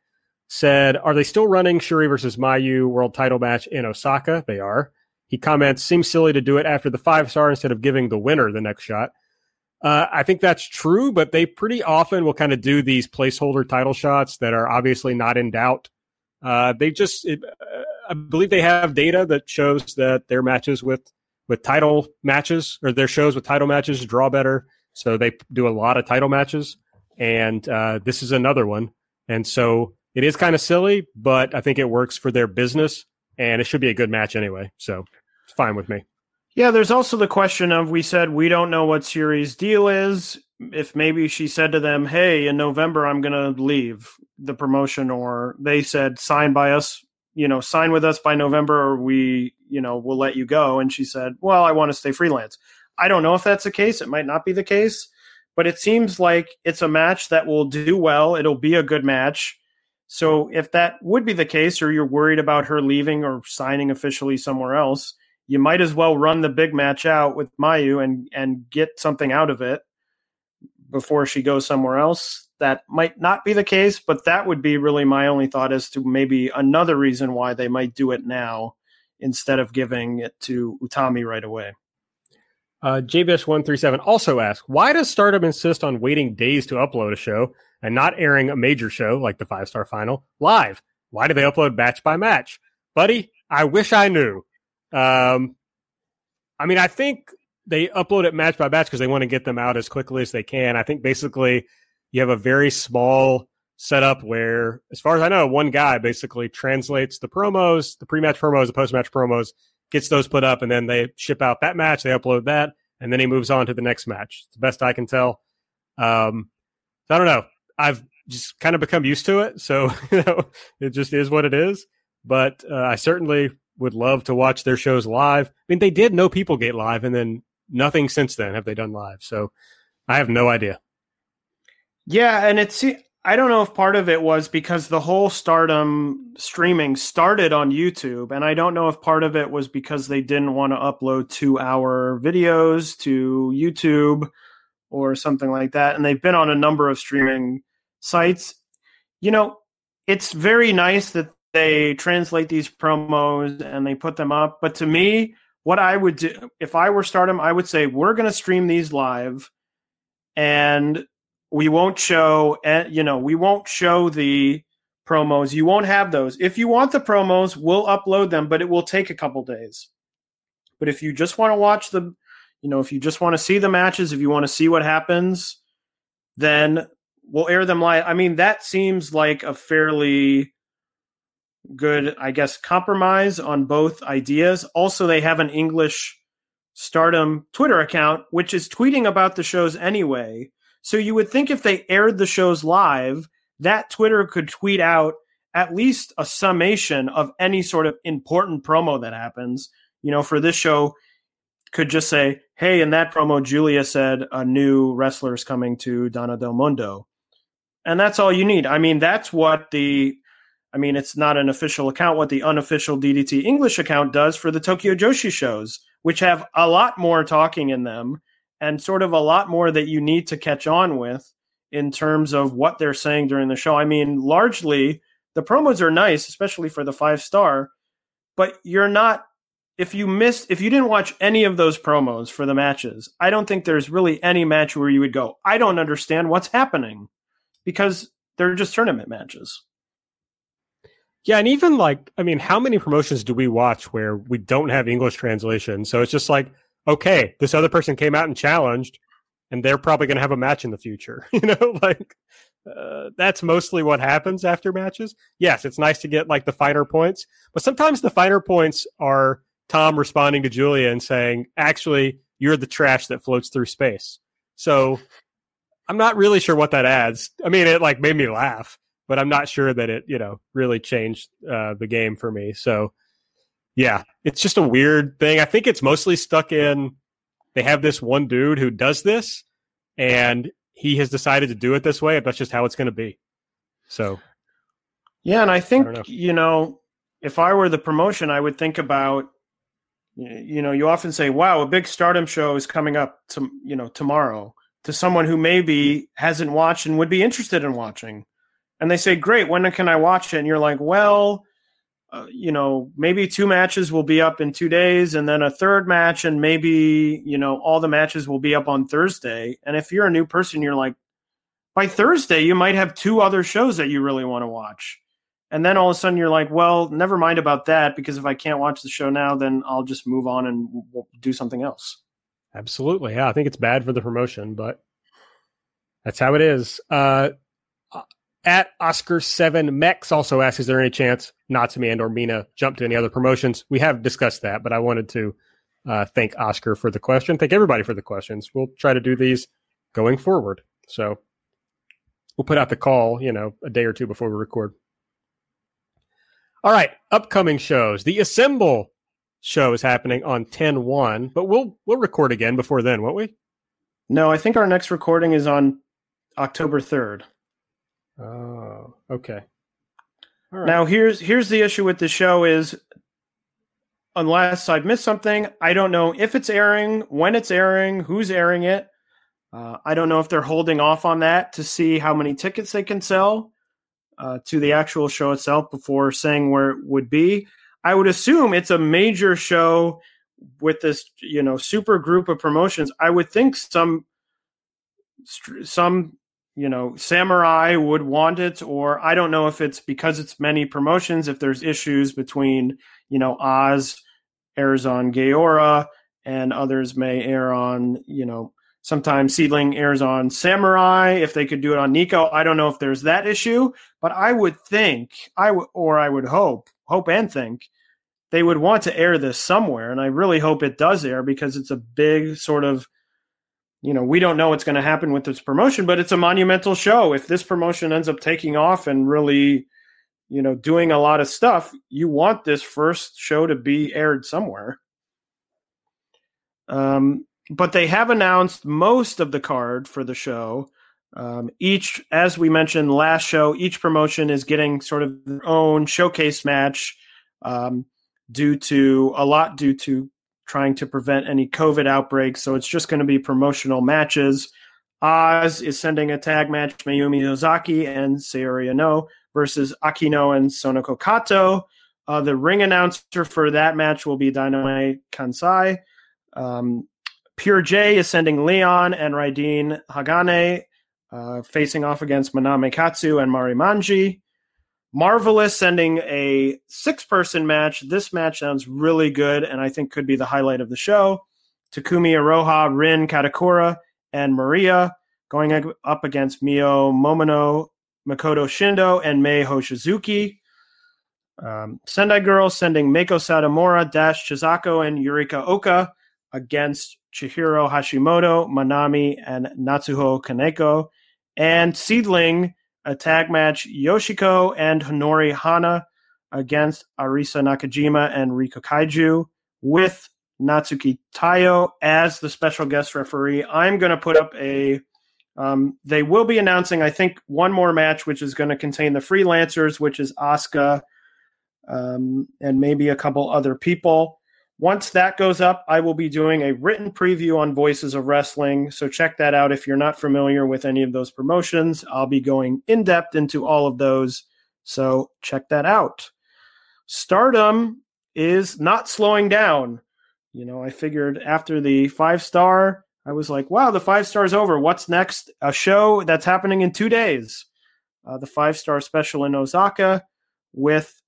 said, "Are they still running Syuri versus Mayu world title match in Osaka? They are." He comments, "Seems silly to do it after the five star instead of giving the winner the next shot." Uh, I think that's true, but they pretty often will kind of do these placeholder title shots that are obviously not in doubt. Uh, they just, it, uh, I believe they have data that shows that their matches with with title matches or their shows with title matches draw better. So they do a lot of title matches, and uh, this is another one. And so it is kind of silly, but I think it works for their business, and it should be a good match anyway. So it's fine with me. Yeah, there's also the question of we said we don't know what Syuri's deal is. If maybe she said to them, "Hey, in November I'm going to leave the promotion," or they said, "Sign by us, you know, sign with us by November, or we, you know, will let you go." And she said, "Well, I want to stay freelance." I don't know if that's the case. It might not be the case, but it seems like it's a match that will do well. It'll be a good match. So if that would be the case, or you're worried about her leaving or signing officially somewhere else, you might as well run the big match out with Mayu and and get something out of it before she goes somewhere else. That might not be the case, but that would be really my only thought as to maybe another reason why they might do it now instead of giving it to Utami right away. Uh, JBS137 also asks, why does Stardom insist on waiting days to upload a show and not airing a major show like the five star final live? Why do they upload match by match? Buddy, I wish I knew. Um, I mean, I think they upload it match by match because they want to get them out as quickly as they can. I think basically you have a very small setup where, as far as I know, one guy basically translates the promos, the pre-match promos, the post-match promos, gets those put up, and then they ship out that match. They upload that, and then he moves on to the next match. It's the best I can tell. Um, I don't know. I've just kind of become used to it, so [LAUGHS] you know, it just is what it is. But uh, I certainly would love to watch their shows live. I mean, they did No People Gate live, and then nothing since then have they done live. So I have no idea. Yeah, and it's I don't know if part of it was because the whole Stardom streaming started on YouTube, and I don't know if part of it was because they didn't want to upload two-hour videos to YouTube or something like that. And they've been on a number of streaming sites. You know, it's very nice that they translate these promos and they put them up. But to me, what I would do if I were Stardom, I would say we're going to stream these live, and we won't show. Eh, you know, we won't show the promos. You won't have those. If you want the promos, we'll upload them, but it will take a couple days. But if you just want to watch the, you know, if you just want to see the matches, if you want to see what happens, then we'll air them live. I mean, that seems like a fairly good, I guess, compromise on both ideas. Also, they have an English Stardom Twitter account, which is tweeting about the shows anyway. So you would think if they aired the shows live, that Twitter could tweet out at least a summation of any sort of important promo that happens. You know, for this show, could just say, hey, in that promo, Giulia said a new wrestler is coming to Donna Del Mondo. And that's all you need. I mean, that's what the I mean, it's not an official account what the unofficial DDT English account does for the Tokyo Joshi shows, which have a lot more talking in them and sort of a lot more that you need to catch on with in terms of what they're saying during the show. I mean, largely the promos are nice, especially for the five star, but you're not if you missed, if you didn't watch any of those promos for the matches, I don't think there's really any match where you would go, I don't understand what's happening because they're just tournament matches. Yeah, and even like, I mean, how many promotions do we watch where we don't have English translation? So it's just like, okay, this other person came out and challenged, and they're probably going to have a match in the future. [LAUGHS] You know, [LAUGHS] like uh, that's mostly what happens after matches. Yes, it's nice to get like the finer points, but sometimes the finer points are Tam responding to Giulia and saying, actually, you're the trash that floats through space. So I'm not really sure what that adds. I mean, it like made me laugh, but I'm not sure that it, you know, really changed uh, the game for me. So yeah, it's just a weird thing. I think it's mostly stuck in they have this one dude who does this and he has decided to do it this way. And that's just how it's going to be. So yeah, and I think I know. you know, if I were the promotion, I would think about you know, you often say, "Wow, a big Stardom show is coming up to you know tomorrow." To someone who maybe hasn't watched and would be interested in watching, and they say, "Great, when can I watch it?" And you're like, "Well, uh, you know, maybe two matches will be up in two days, and then a third match, and maybe you know all the matches will be up on Thursday." And if you're a new person, you're like, by Thursday, you might have two other shows that you really want to watch and then all of a sudden you're like, well, never mind about that because if I can't watch the show now, then I'll just move on and we'll do something else. Absolutely, yeah. I think it's bad for the promotion, but that's how it is. Uh, at Oscar Seven Mex also asks, "Is there any chance Natsumi and or Mina jump to any other promotions?" We have discussed that, but I wanted to uh, thank Oscar for the question. Thank everybody for the questions. We'll try to do these going forward. So we'll put out the call, you know, a day or two before we record. All right, upcoming shows. The Assemble show is happening on 10-1, but we'll we'll record again before then, won't we? No, I think our next recording is on October 3rd. Oh, okay. Now here's here's the issue with the show is unless I've missed something, I don't know if it's airing, when it's airing, who's airing it. Uh, I don't know if they're holding off on that to see how many tickets they can sell uh, to the actual show itself before saying where it would be. I would assume it's a major show with this, you know, super group of promotions. I would think some some you know samurai would want it or i don't know if it's because it's many promotions if there's issues between you know oz airs on gaora and others may air on you know Sometimes SEAdLINNNG airs on Samurai. If they could do it on Nico, I don't know if there's that issue, but I would think, I w- or I would hope, hope and think, they would want to air this somewhere, and I really hope it does air because it's a big sort of, you know, we don't know what's going to happen with this promotion, but it's a monumental show. If this promotion ends up taking off and really, you know, doing a lot of stuff, you want this first show to be aired somewhere. Um, but they have announced most of the card for the show. Um, each, as we mentioned last show, each promotion is getting sort of their own showcase match um, due to a lot due to trying to prevent any COVID outbreaks. So it's just going to be promotional matches. Oz is sending a tag match Mayumi Ozaki and Saori Anou versus Akino and Sonoko Kato. Uh, the ring announcer for that match will be Dynamite Kansai. Um, Pure J is sending Leon and Raideen Hagane uh, facing off against Manami Katsu and Mari Manji. Marvelous sending a six person match. This match sounds really good and I think could be the highlight of the show. Takumi Iroha, Rin Kadokura, and Maria going up against Mio Momono, Makoto Shindo, and Mei Hoshizuki. Um, Sendai Girls sending Meiko Satomura, Dash Chisako, and Yurika Oka against Chihiro Hashimoto, Manami, and Natsuho Kaneko. And Seadlinnng, a tag match, Yoshiko and Honori Hana against Arisa Nakajima and Riko Kaiju with Natsuki Taiyo as the special guest referee. I'm going to put up a. Um, they will be announcing, I think, one more match, which is going to contain the freelancers, which is Asuka um, and maybe a couple other people. Once that goes up, I will be doing a written preview on Voices of Wrestling. So check that out if you're not familiar with any of those promotions. I'll be going in depth into all of those. So check that out. Stardom is not slowing down. You know, I figured after the five star, I was like, wow, the five star is over. What's next? A show that's happening in two days. Uh, the five star special in Osaka with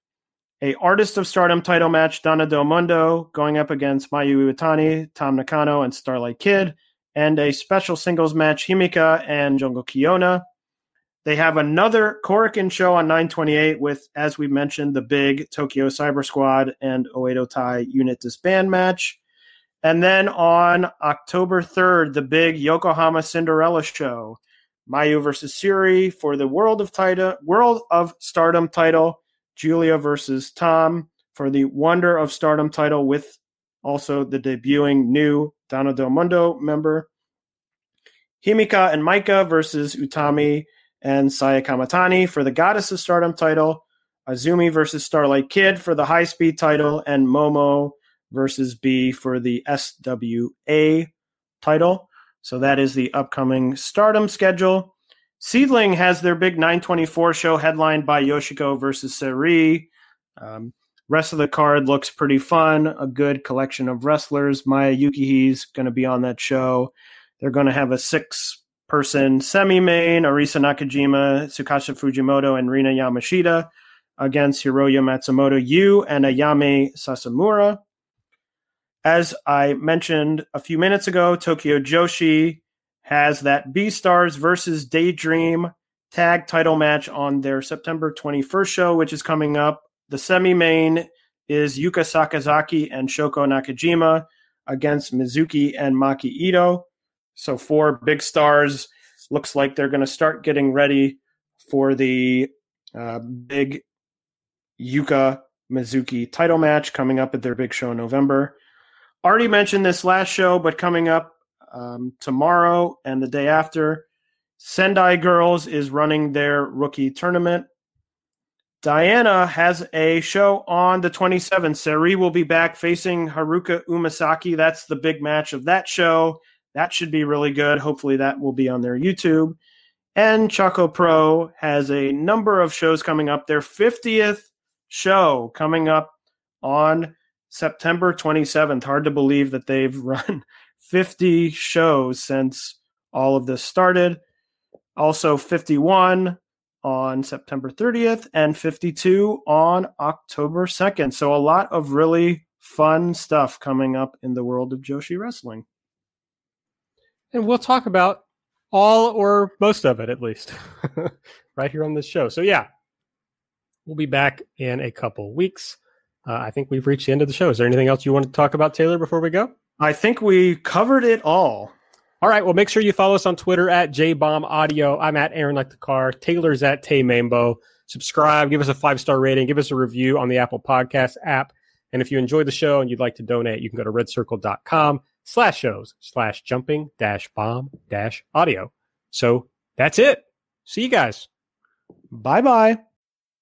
a Artist of Stardom title match, Donna Del Mondo going up against Mayu Iwatani, Tam Nakano, and Starlight Kid, and a special singles match, Himeka and Jungle Kyona. They have another Korakuen show on 928 with, as we mentioned, the big Tokyo Cyber Squad and Oedo Tai unit disband match. And then on October 3rd, the big Yokohama Cinderella show. Mayu versus Syuri for the World of title, World of Stardom title. Giulia versus Tam for the Wonder of Stardom title with also the debuting new Donna Del Mondo member. Himeka and Maika versus Utami and Saya Kamitani for the Goddess of Stardom title. Azumi versus Starlight Kid for the High Speed title, and Momo versus Bea for the SWA title. So that is the upcoming Stardom schedule. SEAdLINNNG has their big 924 show headlined by Yoshiko versus Syuri. Um, rest of the card looks pretty fun. A good collection of wrestlers. Maya Yukihi's going to be on that show. They're going to have a six person semi main Arisa Nakajima, Tsukasa Fujimoto, and Rina Yamashita against Hiroyo Matsumoto, Yu, and Ayame Sasamura. As I mentioned a few minutes ago, Tokyo Joshi has that B Stars versus Daydream tag title match on their September 21st show, which is coming up. The semi main is Yuka Sakazaki and Shoko Nakajima against Mizuki and Maki Ito. So, four big stars. Looks like they're going to start getting ready for the uh, big Yuka Mizuki title match coming up at their big show in November. Already mentioned this last show, but coming up um, tomorrow and the day after. Sendai Girls is running their rookie tournament. Diana has a show on the 27th. Syuri will be back facing Haruka Umesaki. That's the big match of that show. That should be really good. Hopefully, that will be on their YouTube. And Choco Pro has a number of shows coming up. Their 50th show coming up on September 27th. Hard to believe that they've [LAUGHS] run 50 shows since all of this started. Also, 51 on September 30th and 52 on October 2nd. So, a lot of really fun stuff coming up in the world of Joshi Wrestling. And we'll talk about all or most of it at least [LAUGHS] right here on this show. So, yeah, we'll be back in a couple weeks. Uh, I think we've reached the end of the show. Is there anything else you want to talk about, Taylor, before we go? I think we covered it all. All right. Well, make sure you follow us on Twitter at JBombAudio. I'm at Aaron Like the Car. Taylor's at Tay Mambo. Subscribe, give us a five star rating, give us a review on the Apple Podcast app. And if you enjoy the show and you'd like to donate, you can go to redcircle.com slash shows slash jumping dash bomb dash audio. So that's it. See you guys. Bye bye.